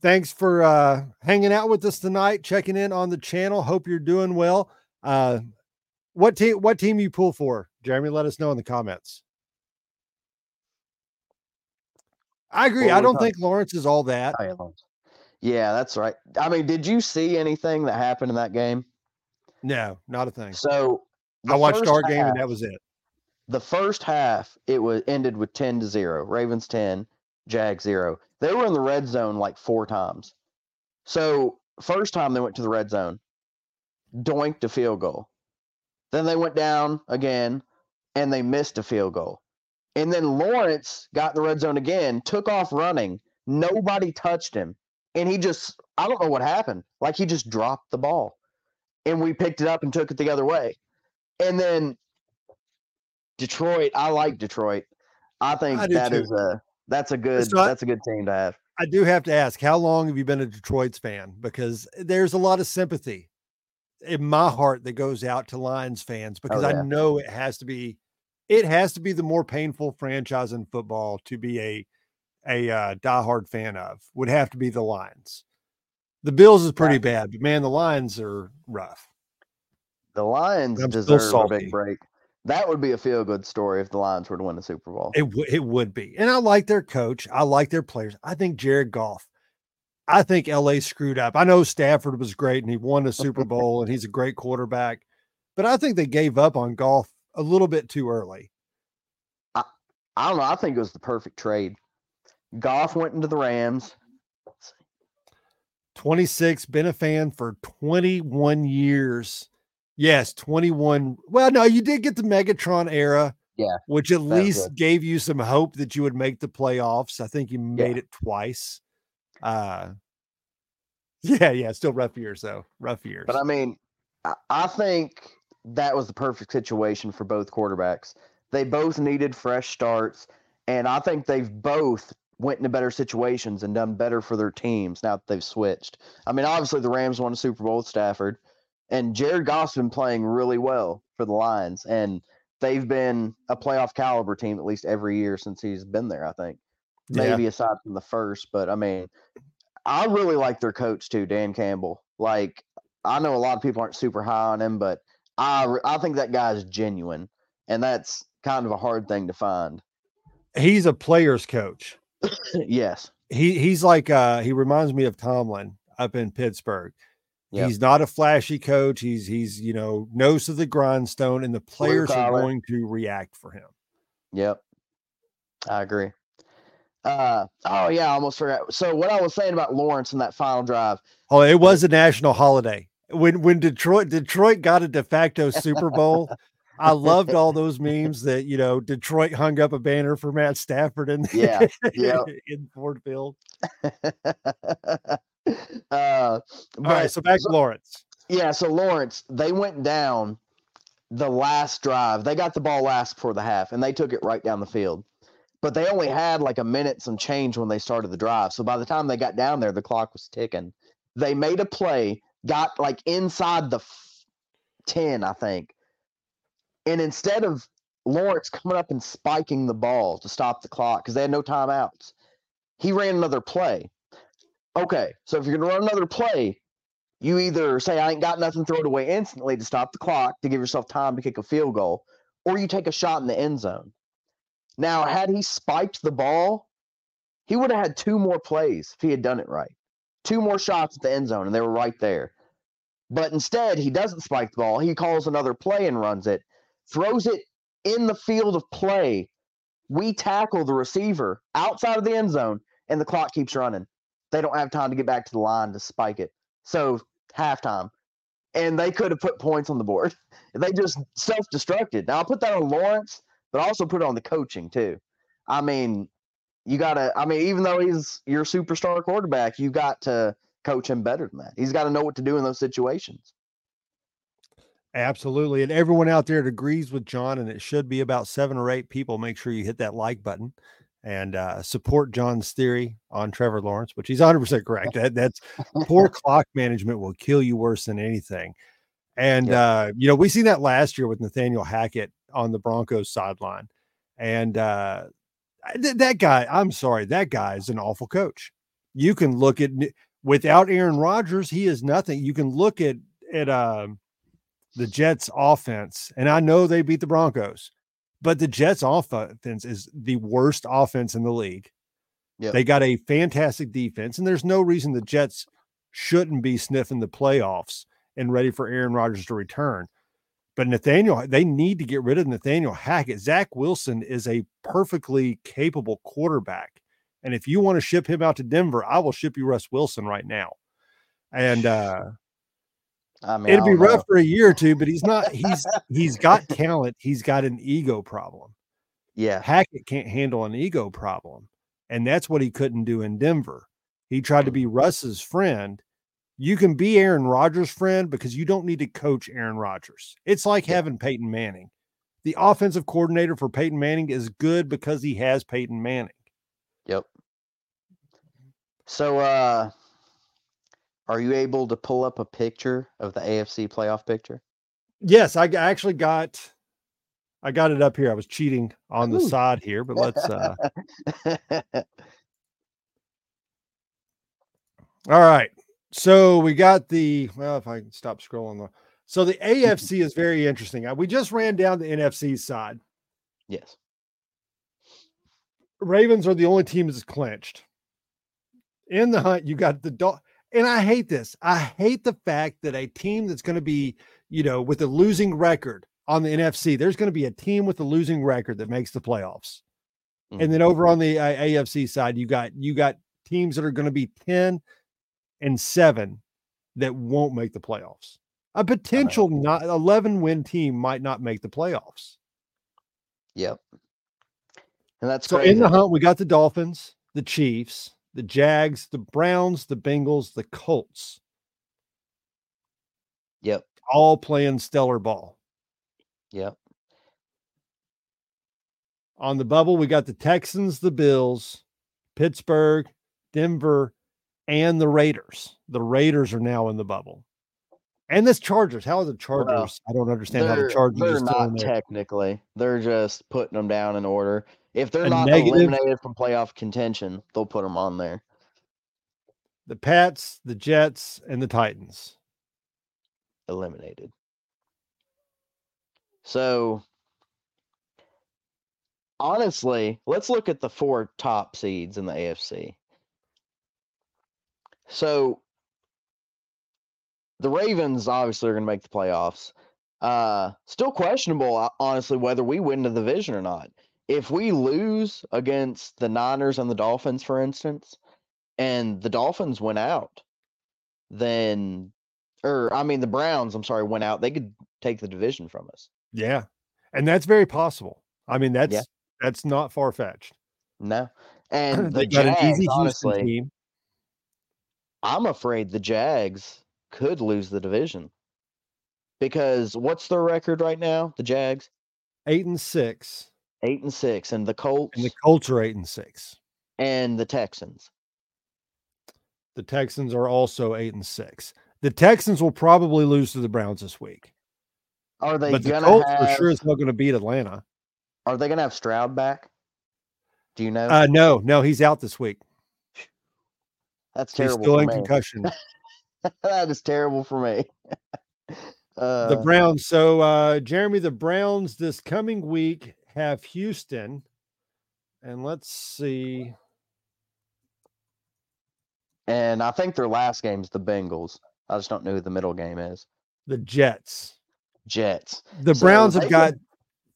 Thanks for uh, hanging out with us tonight, checking in on the channel. Hope you're doing well. Uh, what team? What team you pull for, Jeremy? Let us know in the comments. I agree. I don't think Lawrence is all that. Yeah, that's right. I mean, did you see anything that happened in that game? No, not a thing. So I watched our half, game and that was it. The first half, it was ended with 10 to 0. Ravens 10, Jag 0. They were in the red zone like four times. So first time they went to the red zone, doinked a field goal. Then they went down again and they missed a field goal. And then Lawrence got in the red zone again, took off running. Nobody touched him. And he just, I don't know what happened. Like he just dropped the ball. And we picked it up and took it the other way. And then Detroit, I like Detroit. I think I that too. is a that's a good so that's a good team to have. I do have to ask, how long have you been a Detroit's fan? Because there's a lot of sympathy in my heart that goes out to Lions fans oh, because oh, yeah. I know it has to be it has to be the more painful franchise in football to be a a uh, diehard fan of. Would have to be the Lions. The Bills is pretty bad, but man, the Lions are rough. The Lions I'm deserve a big break. That would be a feel good story if the Lions were to win the Super Bowl. It, w- it would be. And I like their coach. I like their players. I think Jared Goff I think LA screwed up. I know Stafford was great and he won the Super Bowl and he's a great quarterback, but I think they gave up on Goff a little bit too early. I, I don't know. I think it was the perfect trade. Goff went into the Rams. 26, been a fan for 21 years. Yes, 21. Well, no, you did get the Megatron era. Yeah. Which at least gave you some hope that you would make the playoffs. I think you made yeah. it twice. Uh, yeah, yeah, still rough years though. Rough years. But I mean, I think that was the perfect situation for both quarterbacks. They both needed fresh starts, and I think they've both went into better situations and done better for their teams now that they've switched. I mean, obviously the Rams won a Super Bowl with Stafford, and Jared Goff's been playing really well for the Lions, and they've been a playoff caliber team at least every year since he's been there. I think maybe yeah. aside from the first. But I mean, I really like their coach too, Dan Campbell. Like I know a lot of people aren't super high on him, but I I think that guy's genuine, and that's kind of a hard thing to find. He's a player's coach. yes. He he's like uh he reminds me of Tomlin up in Pittsburgh. Yep. He's not a flashy coach. He's he's you know nose to the grindstone, and the players are going to react for him. Yep, I agree. Uh, oh yeah, I almost forgot. So what I was saying about Lawrence in that final drive. Oh, it was a national holiday when when Detroit Detroit got a de facto Super Bowl. I loved all those memes that you know Detroit hung up a banner for Matt Stafford in yeah, yeah. in Ford Field. uh, all right, so back to Lawrence. Yeah, so Lawrence, they went down the last drive. They got the ball last before the half, and they took it right down the field but they only had like a minute some change when they started the drive. So by the time they got down there, the clock was ticking. They made a play, got like inside the f- 10, I think. And instead of Lawrence coming up and spiking the ball to stop the clock because they had no timeouts, he ran another play. Okay, so if you're going to run another play, you either say, I ain't got nothing, throw it away instantly to stop the clock to give yourself time to kick a field goal, or you take a shot in the end zone. Now, had he spiked the ball, he would have had two more plays if he had done it right. Two more shots at the end zone, and they were right there. But instead, he doesn't spike the ball. He calls another play and runs it, throws it in the field of play. We tackle the receiver outside of the end zone, and the clock keeps running. They don't have time to get back to the line to spike it. So, halftime. And they could have put points on the board. They just self destructed. Now, I'll put that on Lawrence but also put it on the coaching too. I mean, you got to, I mean, even though he's your superstar quarterback, you got to coach him better than that. He's got to know what to do in those situations. Absolutely. And everyone out there that agrees with Jon, and it should be about seven or eight people, make sure you hit that like button. and uh, support Jon's theory on Trevor Lawrence, which he's 100 percent correct. That that's poor clock management will kill you worse than anything. And Yep. uh, you know, we seen that last year with Nathaniel Hackett on the Broncos sideline, and uh, th- that guy. I'm sorry, that guy is an awful coach. You can look at without Aaron Rodgers, he is nothing. You can look at at um, the Jets offense, and I know they beat the Broncos, but the Jets offense is the worst offense in the league. Yep. They got a fantastic defense, and there's no reason the Jets shouldn't be sniffing the playoffs and ready for Aaron Rodgers to return. But Nathaniel, they need to get rid of Nathaniel Hackett. Zach Wilson is a perfectly capable quarterback. And if you want to ship him out to Denver, I will ship you Russ Wilson right now. And uh I mean, it'd be don't rough for a year or two, but he's not he's he's got talent. He's got an ego problem. Yeah, Hackett can't handle an ego problem. And that's what he couldn't do in Denver. He tried to be Russ's friend. You can be Aaron Rodgers' friend because you don't need to coach Aaron Rodgers. It's like Yeah. having Peyton Manning. The offensive coordinator for Peyton Manning is good because he has Peyton Manning. Yep. So, uh, are you able to pull up a picture of the AFC playoff picture? Yes, I actually got I got it up here. I was cheating on the Ooh. side here, but let's uh All right. So we got the well, if I can stop scrolling the so the AFC is very interesting. Uh, We just ran down the NFC side. yes. Ravens are the only team that's clinched. In the hunt, you got the Dol- and I hate this. I hate the fact that a team that's going to be, you know, with a losing record on the NFC, there's going to be a team with a losing record that makes the playoffs. Mhm. And then over on the uh, AFC side, you got you got teams that are going to be 10 and 7 that won't make the playoffs. A potential not 11 win team might not make the playoffs. Yep. And that's So crazy. in the hunt, we got the Dolphins, the Chiefs, the Jags, the Browns, the Bengals, the Colts, Yep. all playing stellar ball. Yep. On the bubble, we got the Texans, the Bills, Pittsburgh, Denver, and the Raiders. The Raiders are now in the bubble. And this Chargers. How are the Chargers? I don't understand how the Chargers they're are still in not technically. They're just putting them down in order. If they're A not negative- eliminated from playoff contention, they'll put them on there. The Pats, the Jets, and the Titans. Eliminated. So honestly, let's look at the four top seeds in the AFC. So the Ravens obviously are going to make the playoffs. Uh, still questionable, honestly, whether we win the division or not. If we lose against the Niners and the Dolphins, for instance, and the Dolphins went out, then, or I mean, the Browns, I'm sorry, went out, they could take the division from us. Yeah. And that's very possible. I mean, that's that's not far fetched. No. And the got Jags, an easy honestly, team. I'm afraid the Jags could lose the division. Because what's their record right now? The Jags? Eight and six. Eight and six. And the Colts And the Colts are eight and six. and the Texans. The Texans are also eight and six. The Texans will probably lose to the Browns this week. Are they but the gonna Colts have for sure is not going to beat Atlanta. are they gonna have Stroud back? Do you know? Uh no, no, he's out this week. That's terrible. He's still for in me. concussion. that is terrible for me. uh, the Browns. So uh Jeremy, the Browns this coming week have Houston. And let's see. and I think their last game is the Bengals. I just don't know who the middle game is. The Jets. Jets. The So Browns have could- got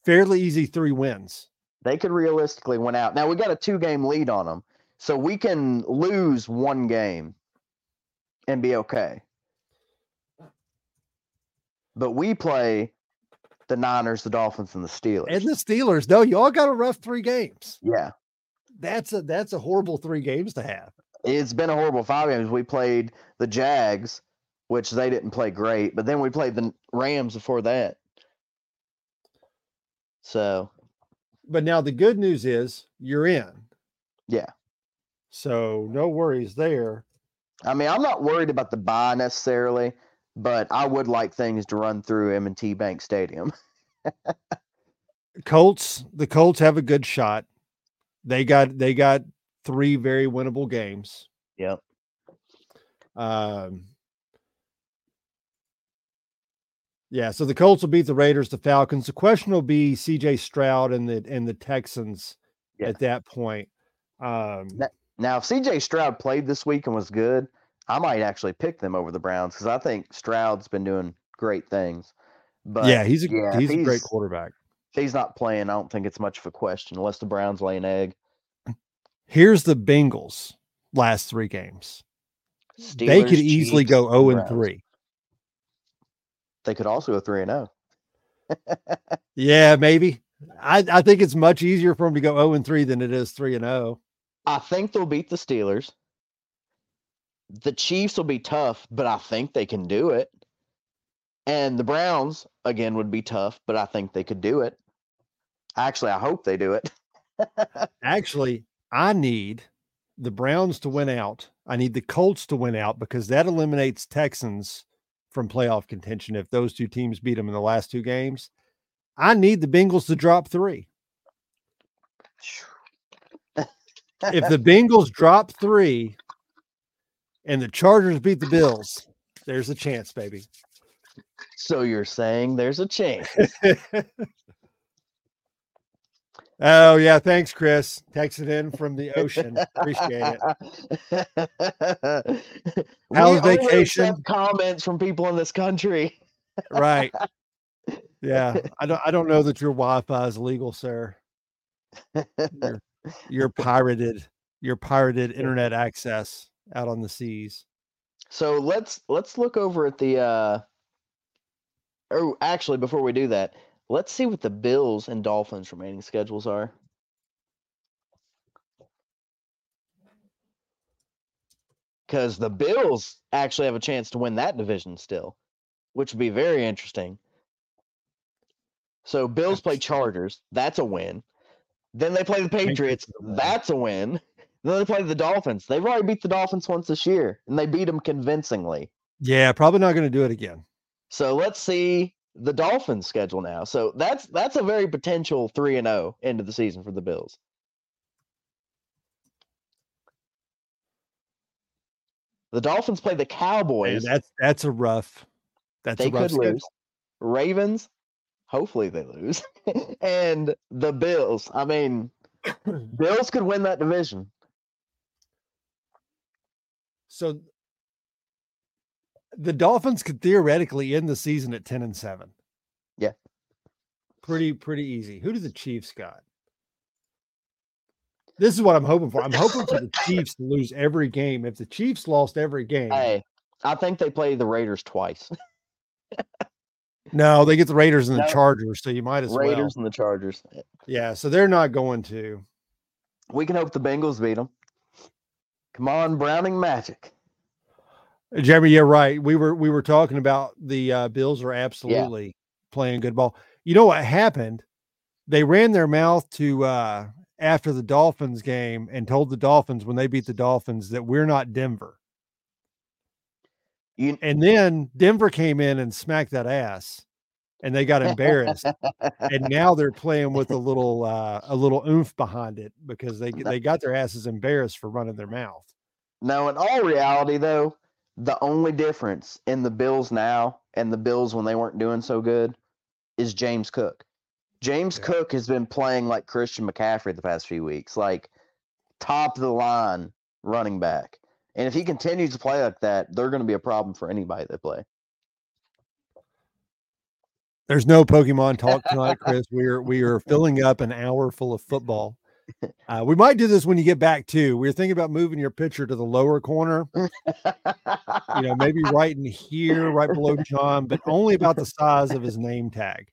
fairly easy three wins. They could realistically win out. Now we got a two game lead on them. So we can lose one game and be okay. But we play the Niners, the Dolphins, and the Steelers. And the Steelers, no, y'all got a rough three games. yeah. That's a that's a horrible three games to have. It's been a horrible five games. We played the Jags, which they didn't play great, but then we played the Rams before that. So But now the good news is you're in. Yeah. So no worries there. I mean, I'm not worried about the buy necessarily, but I would like things to run through M&T Bank Stadium. Colts, the Colts have a good shot. They got they got three very winnable games. Yep. Um, yeah, so the Colts will beat the Raiders, the Falcons. The question will be CJ Stroud and the and the Texans Yeah. at that point. Um, That- Now, if CJ Stroud played this week and was good, I might actually pick them over the Browns because I think Stroud's been doing great things. But yeah, he's a yeah, if he's a great quarterback. if he's not playing, I don't think it's much of a question unless the Browns lay an egg. Here's the Bengals last three games. they could easily Chiefs, go 0 and 3. They could also go three and oh. zero. Yeah, maybe. I, I think it's much easier for them to go 0 and 3 than it is 3 and oh. 0. I think they'll beat the Steelers. The Chiefs will be tough, but I think they can do it. And the Browns again would be tough, but I think they could do it. Actually, I hope they do it. Actually, I need the Browns to win out. I need the Colts to win out because that eliminates Texans from playoff contention if those two teams beat them in the last two games. I need the Bengals to drop three. If the Bengals drop three and the Chargers beat the Bills, there's a chance, baby. So you're saying there's a chance. oh, yeah. Thanks, Chris. Texting in from the ocean. Appreciate it. How's vacation? Comments from people in this country. Right. Yeah. I don't I don't know that your Wi-Fi is legal, sir. You're pirated your pirated internet access out on the seas. So let's let's look over at the uh oh actually before we do that, let's see what the Bills and Dolphins remaining schedules are. Cuz the Bills actually have a chance to win that division still, which would be very interesting. So Bills play Chargers, that's a win. Then they play the Patriots Patriots, is a win. that's a win. Then they play the Dolphins. They've already beat the Dolphins once this year, and they beat them convincingly. Yeah, probably not going to do it again. So let's see the Dolphins schedule now. So that's that's a very potential 3 and 0 end of the season for the Bills. The Dolphins play the Cowboys. that's that's a rough. That's they a rough could schedule. lose. Ravens, hopefully they lose. and the Bills. I mean, Bills could win that division. So the Dolphins could theoretically end the season at 10 and 7. Yeah. Pretty pretty easy. Who do the Chiefs got? This is what I'm hoping for. I'm hoping for the Chiefs to lose every game. If the Chiefs lost every game, Hey, I think they play the Raiders twice. no, they get the Raiders and the No. Chargers, so you might as Raiders well. Raiders and the Chargers. Yeah, so they're not going to. We can hope the Bengals beat them. Come on, Browning Magic. Jeremy, you're right. We were we were talking about the uh, Bills are absolutely playing good ball. You know what happened? They ran their mouth to uh, after the Dolphins game and told the Dolphins when they beat the Dolphins that we're not Denver. You And then Denver came in and smacked that ass, and they got embarrassed. and now they're playing with a little uh, a little oomph behind it because they they got their asses embarrassed for running their mouth. No, in all reality, though, the only difference in the Bills now and the Bills when they weren't doing so good is James Cook. James Yeah. Cook has been playing like Christian McCaffrey the past few weeks, like top of the line running back. And if he continues to play like that, they're going to be a problem for anybody that play. There's no Pokemon talk tonight, Chris. We are we are filling up an hour full of football. Uh, we might do this when you get back too. We are thinking about moving your picture to the lower corner. You know, maybe right in here, right below Jon, but only about the size of his name tag.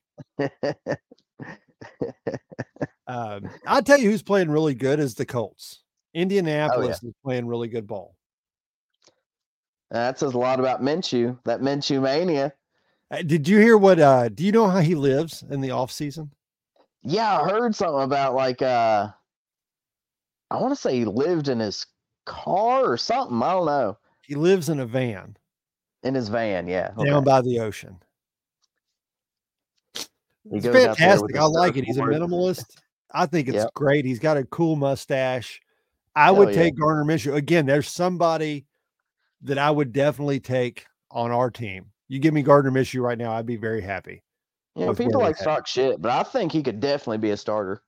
Um, I'll tell you who's playing really good is the Colts. Indianapolis is playing really good ball. that says a lot about Minshew, that Minshew mania. Uh, Did you hear what? uh Do you know how he lives in the off season? Yeah, I heard something about like uh I want to say he lived in his car or something. I don't know. He lives in a van In his van, yeah. down by the ocean. It's goes out there with fantastic. I like it. He's a minimalist. I think it's Yep. great. He's got a cool mustache. I Hell would yeah. take Gardner Minshew again. There's somebody that I would definitely take on our team. You give me Gardner Minshew right now, I'd be very happy. Yeah, people like stock shit, but I think he could definitely be a starter.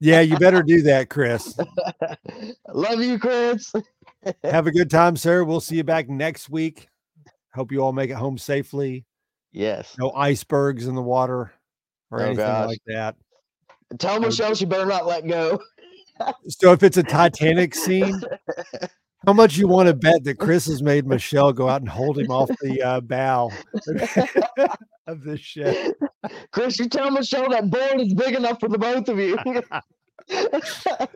Yeah, you better do that, Chris. Love you, Chris. Have a good time, sir. We'll see you back next week. Hope you all make it home safely. Yes. No icebergs in the water or Oh, anything gosh. like that. Tell Michelle she better not let go. So if it's a Titanic scene, how much you want to bet that Chris has made Michelle go out and hold him off the uh, bow of the ship? Chris, you tell Michelle that board is big enough for the both of you.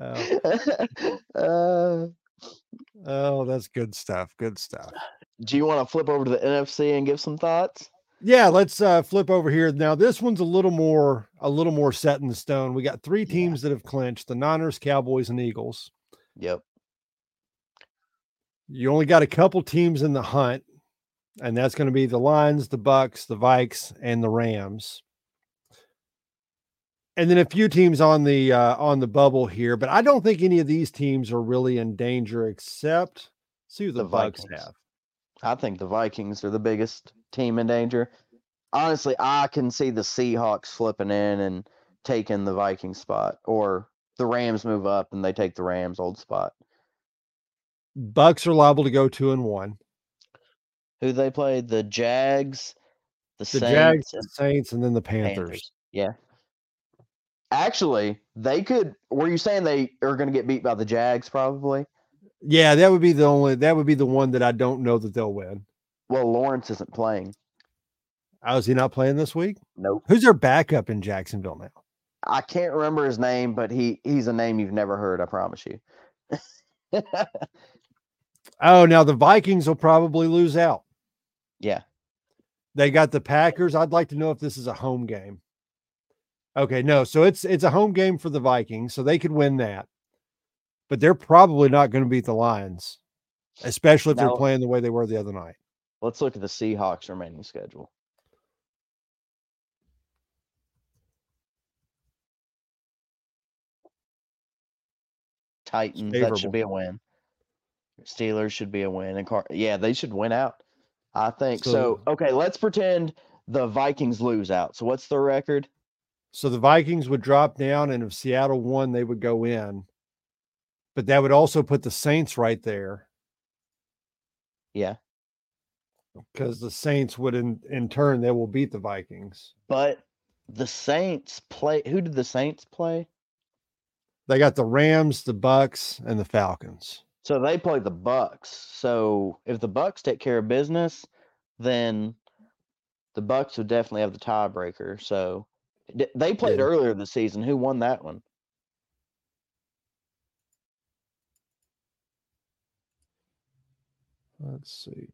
Oh, uh, oh, that's good stuff. Good stuff. do you want to flip over to the NFC and give some thoughts? Yeah, let's uh, flip over here. Now, this one's a little more a little more set in the stone. We got three Yeah. teams that have clinched: the Niners, Cowboys, and Eagles. Yep. You only got a couple teams in the hunt, and that's going to be the Lions, the Bucks, the Vikes, and the Rams. And then a few teams on the uh, on the bubble here, but I don't think any of these teams are really in danger except see who the, The Bucks Vikings. have. I think the Vikings are the biggest team in danger. Honestly, I can see the Seahawks flipping in and taking the Viking spot, or the Rams move up and they take the Rams' old spot. Bucks are liable to go two and one. Who they played? The Jags, the, The Saints, Jags, and the Saints, and then the Panthers. Panthers. Yeah. Actually, they could. Were you saying they are going to get beat by the Jags? Probably. Yeah, that would be the only that would be the one that I don't know that they'll win. Well, Lawrence isn't playing. Oh, is he not playing this week? Nope. Who's their backup in Jacksonville now? I can't remember his name, but he he's a name you've never heard. I promise you. Oh, now the Vikings will probably lose out. yeah. They got the Packers. I'd like to know if this is a home game. Okay, no. So it's it's a home game for the Vikings, so they could win that. But they're probably not going to beat the Lions, especially if they're playing the way they were the other night. Let's look at the Seahawks remaining schedule. Titans, that should be a win. Steelers should be a win. And Car- yeah, they should win out. I think so, So- Okay, let's pretend the Vikings lose out. So what's their record? So the Vikings would drop down, and if Seattle won, they would go in. But that would also put the Saints right there Yeah, because the Saints would, in, in turn, they will beat the Vikings. but the Saints play. Who did the Saints play? They got the Rams, the Bucks, and the Falcons. So they play the Bucks. So if the Bucks take care of business, then the Bucks would definitely have the tiebreaker. So they played Yeah. earlier this season. Who won that one? Let's see.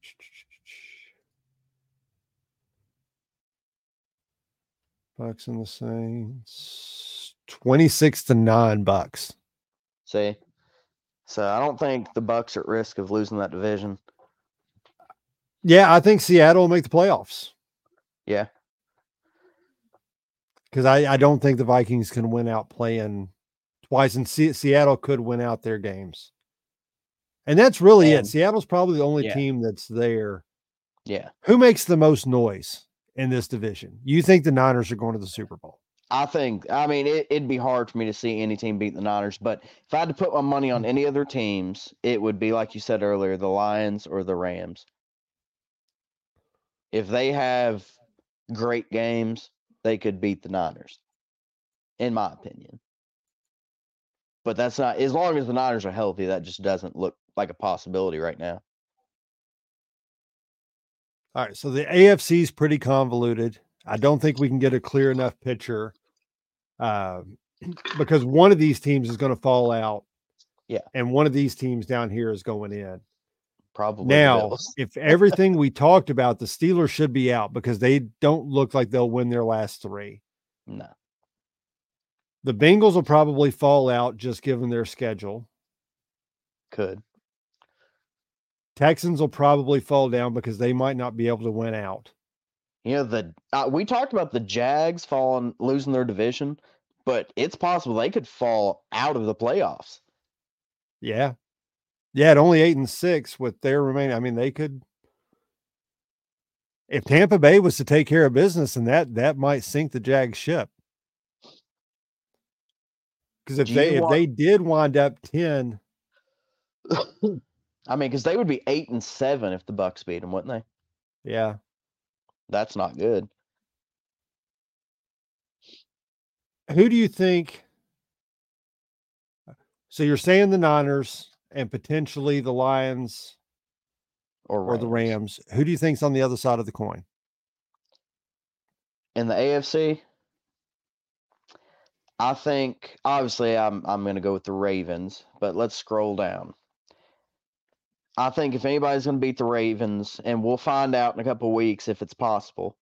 Bucks and the Saints. 26 to 9 bucks. See, so I don't think the Bucks are at risk of losing that division. Yeah, I think Seattle will make the playoffs Yeah, because I, I don't think the Vikings can win out playing twice, and Se- Seattle could win out their games. And that's really And- it. Seattle's probably the only Yeah. team that's there. yeah. Who makes the most noise in this division? You think the Niners are going to the Super Bowl? I think. I mean, it, it'd be hard for me to see any team beat the Niners, but if I had to put my money on any other teams, it would be like you said earlier, the Lions or the Rams. If they have great games, they could beat the Niners, in my opinion. But that's not as long as the Niners are healthy. That just doesn't look like a possibility right now. All right, so the AFC is pretty convoluted. I don't think we can get a clear enough picture uh, because one of these teams is going to fall out. Yeah. And one of these teams down here is going in. Probably Now, if everything we talked about, the Steelers should be out because they don't look like they'll win their last three. no. The Bengals will probably fall out just given their schedule. Could. Texans will probably fall down because they might not be able to win out. You know the uh, we talked about the Jags falling losing their division, but it's possible they could fall out of the playoffs. Yeah. Yeah, at only eight and six with their remaining. I mean, they could if Tampa Bay was to take care of business, and that that might sink the Jag ship. Because if they you if they did wind up ten, I mean, because they would be eight and seven if the Bucks beat them, wouldn't they? yeah, That's not good. Who do you think? So you're saying the Niners and potentially the Lions Or, or the Rams. Who do you think's on the other side of the coin? in the AFC. I think obviously I'm I'm going to go with the Ravens, but let's scroll down. I think if anybody's going to beat the Ravens, and we'll find out in a couple weeks if it's possible,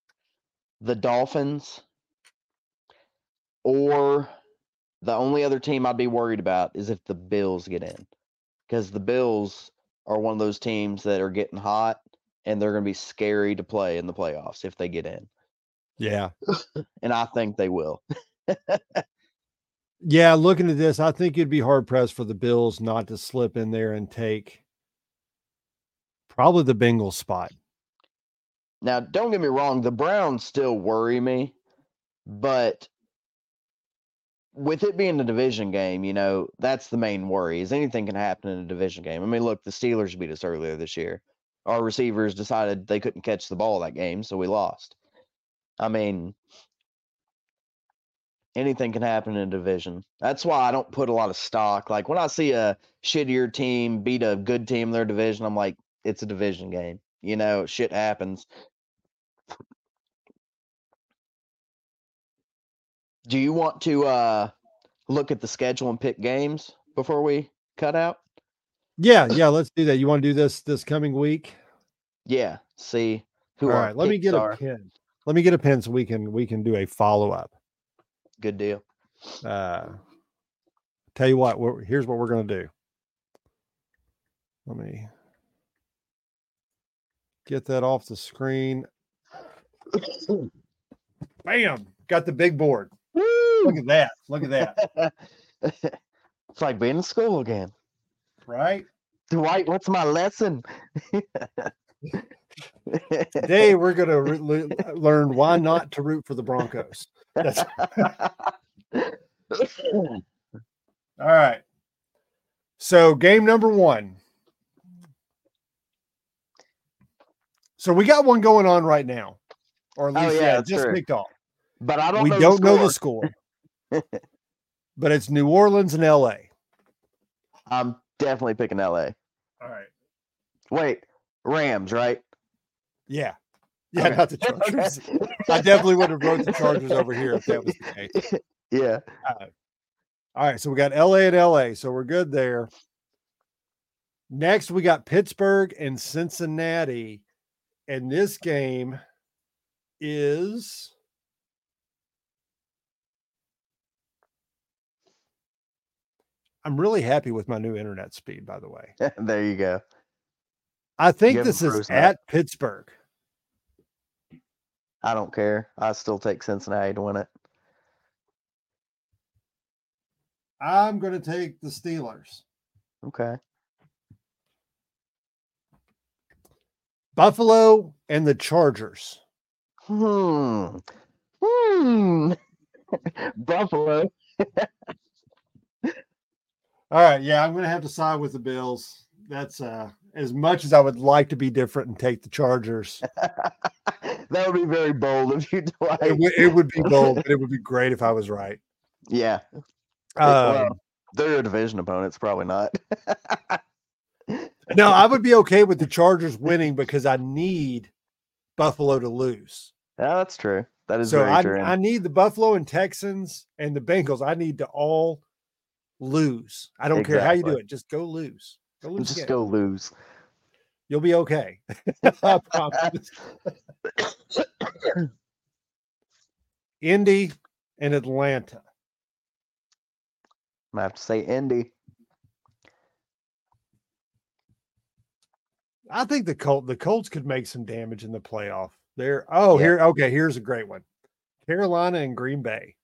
the Dolphins or the only other team I'd be worried about is if the Bills get in. Because the Bills are one of those teams that are getting hot and they're going to be scary to play in the playoffs if they get in. Yeah, And I think they will. yeah. Looking at this, I think it'd be hard pressed for the Bills not to slip in there and take probably the Bengals spot. Now, don't get me wrong, the Browns still worry me, but with it being a division game, you know, that's the main worry is anything can happen in a division game. I mean, look, the Steelers beat us earlier this year. Our receivers decided they couldn't catch the ball that game, so we lost. I mean, anything can happen in a division. That's why I don't put a lot of stock. Like when I see a shittier team beat a good team in their division, I'm like, it's a division game. You know, shit happens. Do you want to uh look at the schedule and pick games before we cut out? Yeah, yeah. Let's do that. You want to do this this coming week? Yeah. See who All right. Let me get a are. pen. Let me get a pen so we can we can do a follow up. Good deal. Uh, tell you what. We're, here's what we're gonna do. Let me get that off the screen. Bam! Got the big board. Look at that. Look at that. it's like being in school again. Right. Dwight, what's my lesson? Today we're gonna re- learn why not to root for the Broncos. All right. So game number one. So we got one going on right now, or at Oh, least yeah, uh, yeah, just true. kicked off. but I don't we know don't the know the score. Score, but it's New Orleans and L.A. I'm definitely picking LA. All right. Wait, Rams, right? Yeah. Yeah, Okay. not the Chargers. I definitely would have wrote the Chargers over here if that was the case. Yeah. Uh, all right, so we got LA and LA, so we're good there. Next, we got Pittsburgh and Cincinnati, and this game is I'm really happy with my new internet speed, by the way. there you go. I think this is that. at Pittsburgh. I don't care. I still take Cincinnati to win it. I'm going to take the Steelers. Okay. Buffalo and the Chargers. Hmm. Hmm. Buffalo. All right, yeah, I'm going to have to side with the Bills. That's uh as much as I would like to be different and take the Chargers. that would be very bold of you, Dwight. It, w- it would be bold, but it would be great if I was right. yeah. Um, well, they're a division opponents, probably not. no, I would be okay with the Chargers winning because I need Buffalo to lose. Yeah, that's true. That is So very I, true. I need the Buffalo and Texans and the Bengals. I need to all lose. I don't care how you do it. Just go lose. Go lose. Just again. go lose. You'll be okay. I promise. Indy and Atlanta. I have to say Indy. I think the Colt the Colts could make some damage in the playoff. There. Oh, Yeah. here. Okay, here's a great one. Carolina and Green Bay.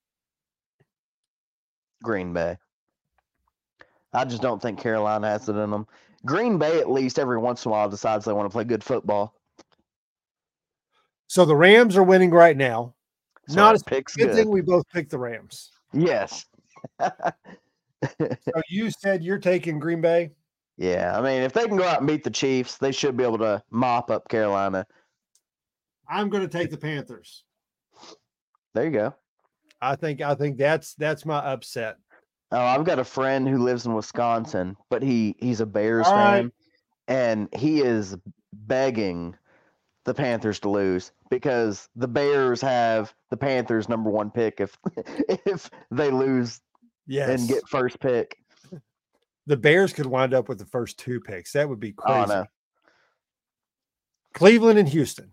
Green Bay. I just don't think Carolina has it in them. Green Bay, at least every once in a while, decides they want to play good football. So the Rams are winning right now. So Not as Good good. thing we both picked the Rams. yes. So you said you're taking Green Bay. yeah. I mean, if they can go out and beat the Chiefs, they should be able to mop up Carolina. I'm going to take the Panthers. There you go. I think I think that's that's my upset. Oh, I've got a friend who lives in Wisconsin, but he he's a Bears All right. fan, and he is begging the Panthers to lose because the Bears have the Panthers number one pick if if they lose Yes. and get first pick. the Bears could wind up with the first two picks. That would be Oh crazy. no. Cleveland and Houston.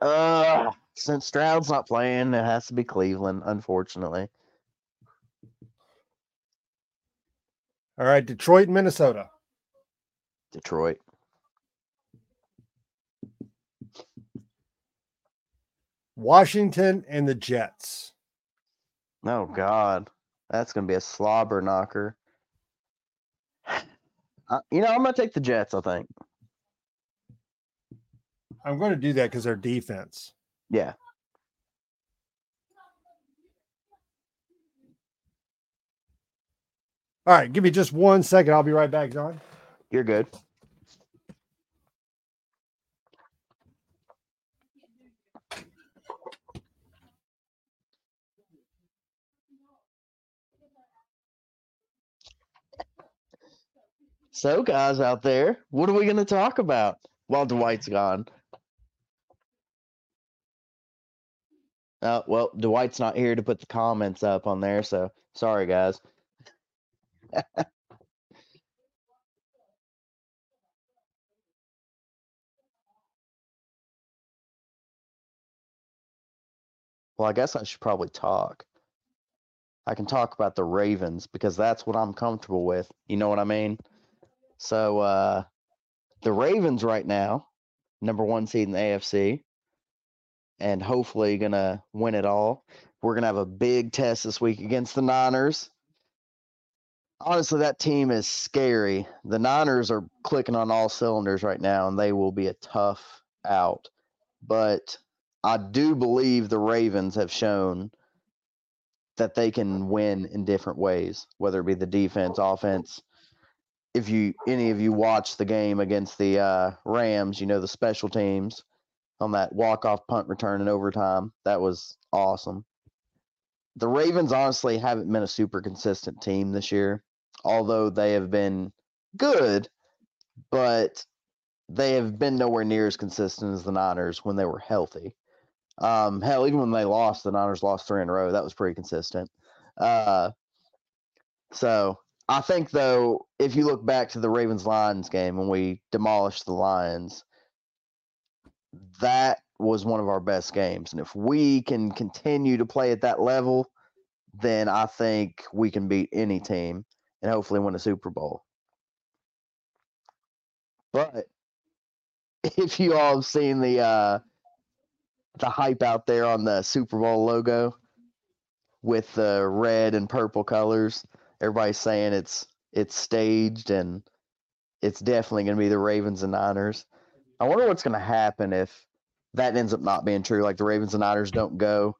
Uh, since Stroud's not playing, it has to be Cleveland, unfortunately. All right, Detroit Minnesota. Detroit. Washington and the Jets. Oh God, that's gonna be a slobber knocker. Uh, you know, I'm gonna take the Jets. I think. I'm going to do that because their defense. Yeah. All right, give me just one second. I'll be right back, Jon. You're good. So, guys out there, what are we going to talk about while Dwight's gone? Uh, well, Dwight's not here to put the comments up on there, so sorry, guys. Well, I guess I should probably talk. I can talk about the Ravens because that's what I'm comfortable with. You know what I mean? So, uh, the Ravens right now, number one seed in the AFC, and hopefully gonna win it all. We're gonna have a big test this week against the Niners. Honestly, that team is scary. The Niners are clicking on all cylinders right now, and they will be a tough out. But I do believe the Ravens have shown that they can win in different ways, whether it be the defense, offense. If you any of you watch the game against the uh, Rams, you know the special teams on that walk-off punt return in overtime. That was awesome. The Ravens honestly haven't been a super consistent team this year, although they have been good, but they have been nowhere near as consistent as the Niners when they were healthy. Um, hell, even when they lost, the Niners lost three in a row. That was pretty consistent. Uh, so I think though, if you look back to the Ravens Lions game when we demolished the Lions, that was one of our best games. And if we can continue to play at that level, then I think we can beat any team and hopefully win a Super Bowl. But if you all have seen the uh, the hype out there on the Super Bowl logo with the red and purple colors, everybody's saying it's it's staged and it's definitely going to be the Ravens and Niners. I wonder what's going to happen if that ends up not being true. Like the Ravens and Niners don't go,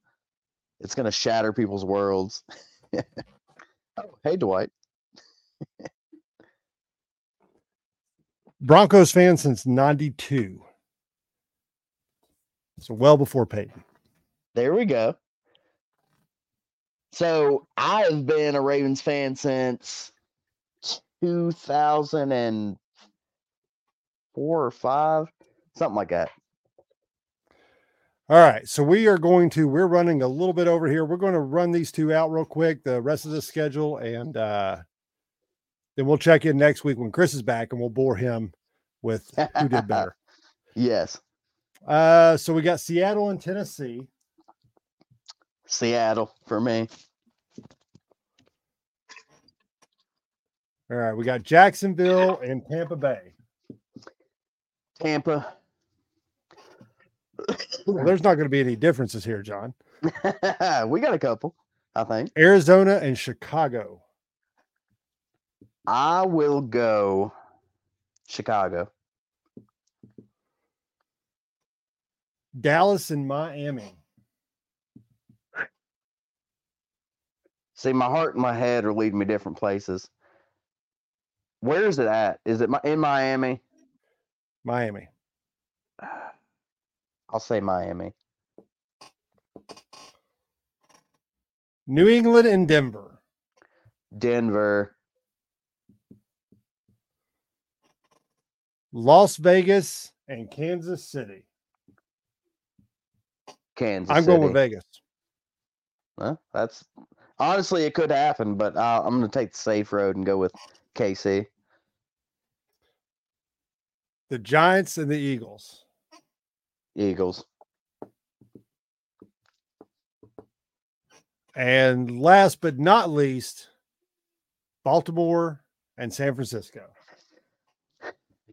it's going to shatter people's worlds. oh, hey Dwight. Broncos fan since 92. So well before Peyton. There we go. So I've been a Ravens fan since 2004 or five, something like that. All right. So we are going to, we're running a little bit over here. We're going to run these two out real quick, the rest of the schedule, and uh then we'll check in next week when Chris is back and we'll bore him with who did better. Yes, Uh so we got Seattle and Tennessee. Seattle for me. All right, we got Jacksonville and Tampa Bay. Tampa. Well, there's not going to be any differences here, Jon. we got a couple, I think. Arizona and Chicago. I will go Chicago. Dallas and Miami. See, my heart and my head are leading me different places. Where is it at? Is it in Miami? Miami. I'll say Miami. New England and Denver. Denver. Las Vegas and Kansas City. Kansas. I'm going with Vegas. Well, that's honestly it could happen, but I'm going to take the safe road and go with KC. The Giants and the Eagles. Eagles. And last but not least, Baltimore and San Francisco.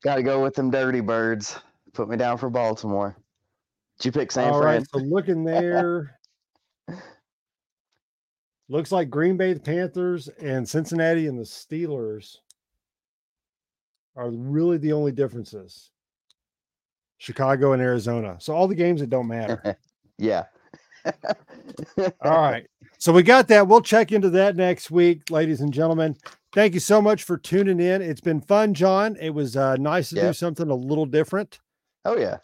Got to go with them Dirty Birds. Put me down for Baltimore. Did you pick San All Fran? right, so looking there. Looks like Green Bay, the Panthers, and Cincinnati and the Steelers are really the only differences. Chicago and Arizona. So all the games that don't matter. yeah. All right. So we got that. We'll check into that next week, ladies and gentlemen. Thank you so much for tuning in. It's been fun, Jon. It was uh, nice to do something a little different. Oh yeah.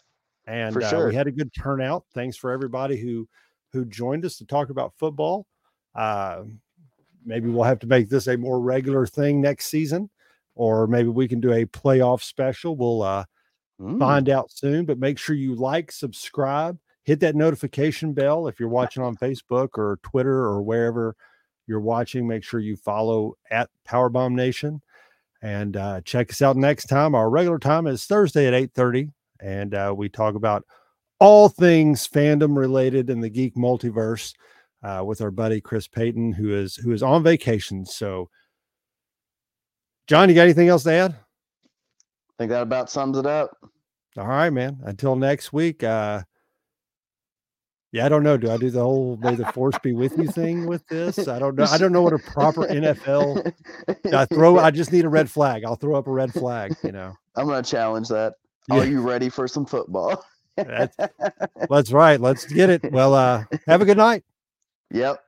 and For uh, we had a good turnout. Thanks for everybody who who joined us to talk about football. Uh, maybe we'll have to make this a more regular thing next season, or maybe we can do a playoff special. We'll uh, Mm. find out soon. But make sure you like, subscribe, hit that notification bell if you're watching on Facebook or Twitter or wherever you're watching. Make sure you follow at Powerbomb Nation and uh, check us out next time. Our regular time is Thursday at 8:30, and uh, we talk about all things fandom related in the geek multiverse uh, with our buddy Chris Payton, who is who is on vacation. So, Jon, you got anything else to add? I think that about sums it up. All right, man. Until next week. Uh yeah, I don't know. Do I do the whole may the force be with you thing with this? I don't know. I don't know what a proper NFL I throw I just need a red flag. I'll throw up a red flag, you know. I'm gonna challenge that. Yeah. Are you ready for some football? That's, that's right. Let's get it. Well, uh have a good night. Yep.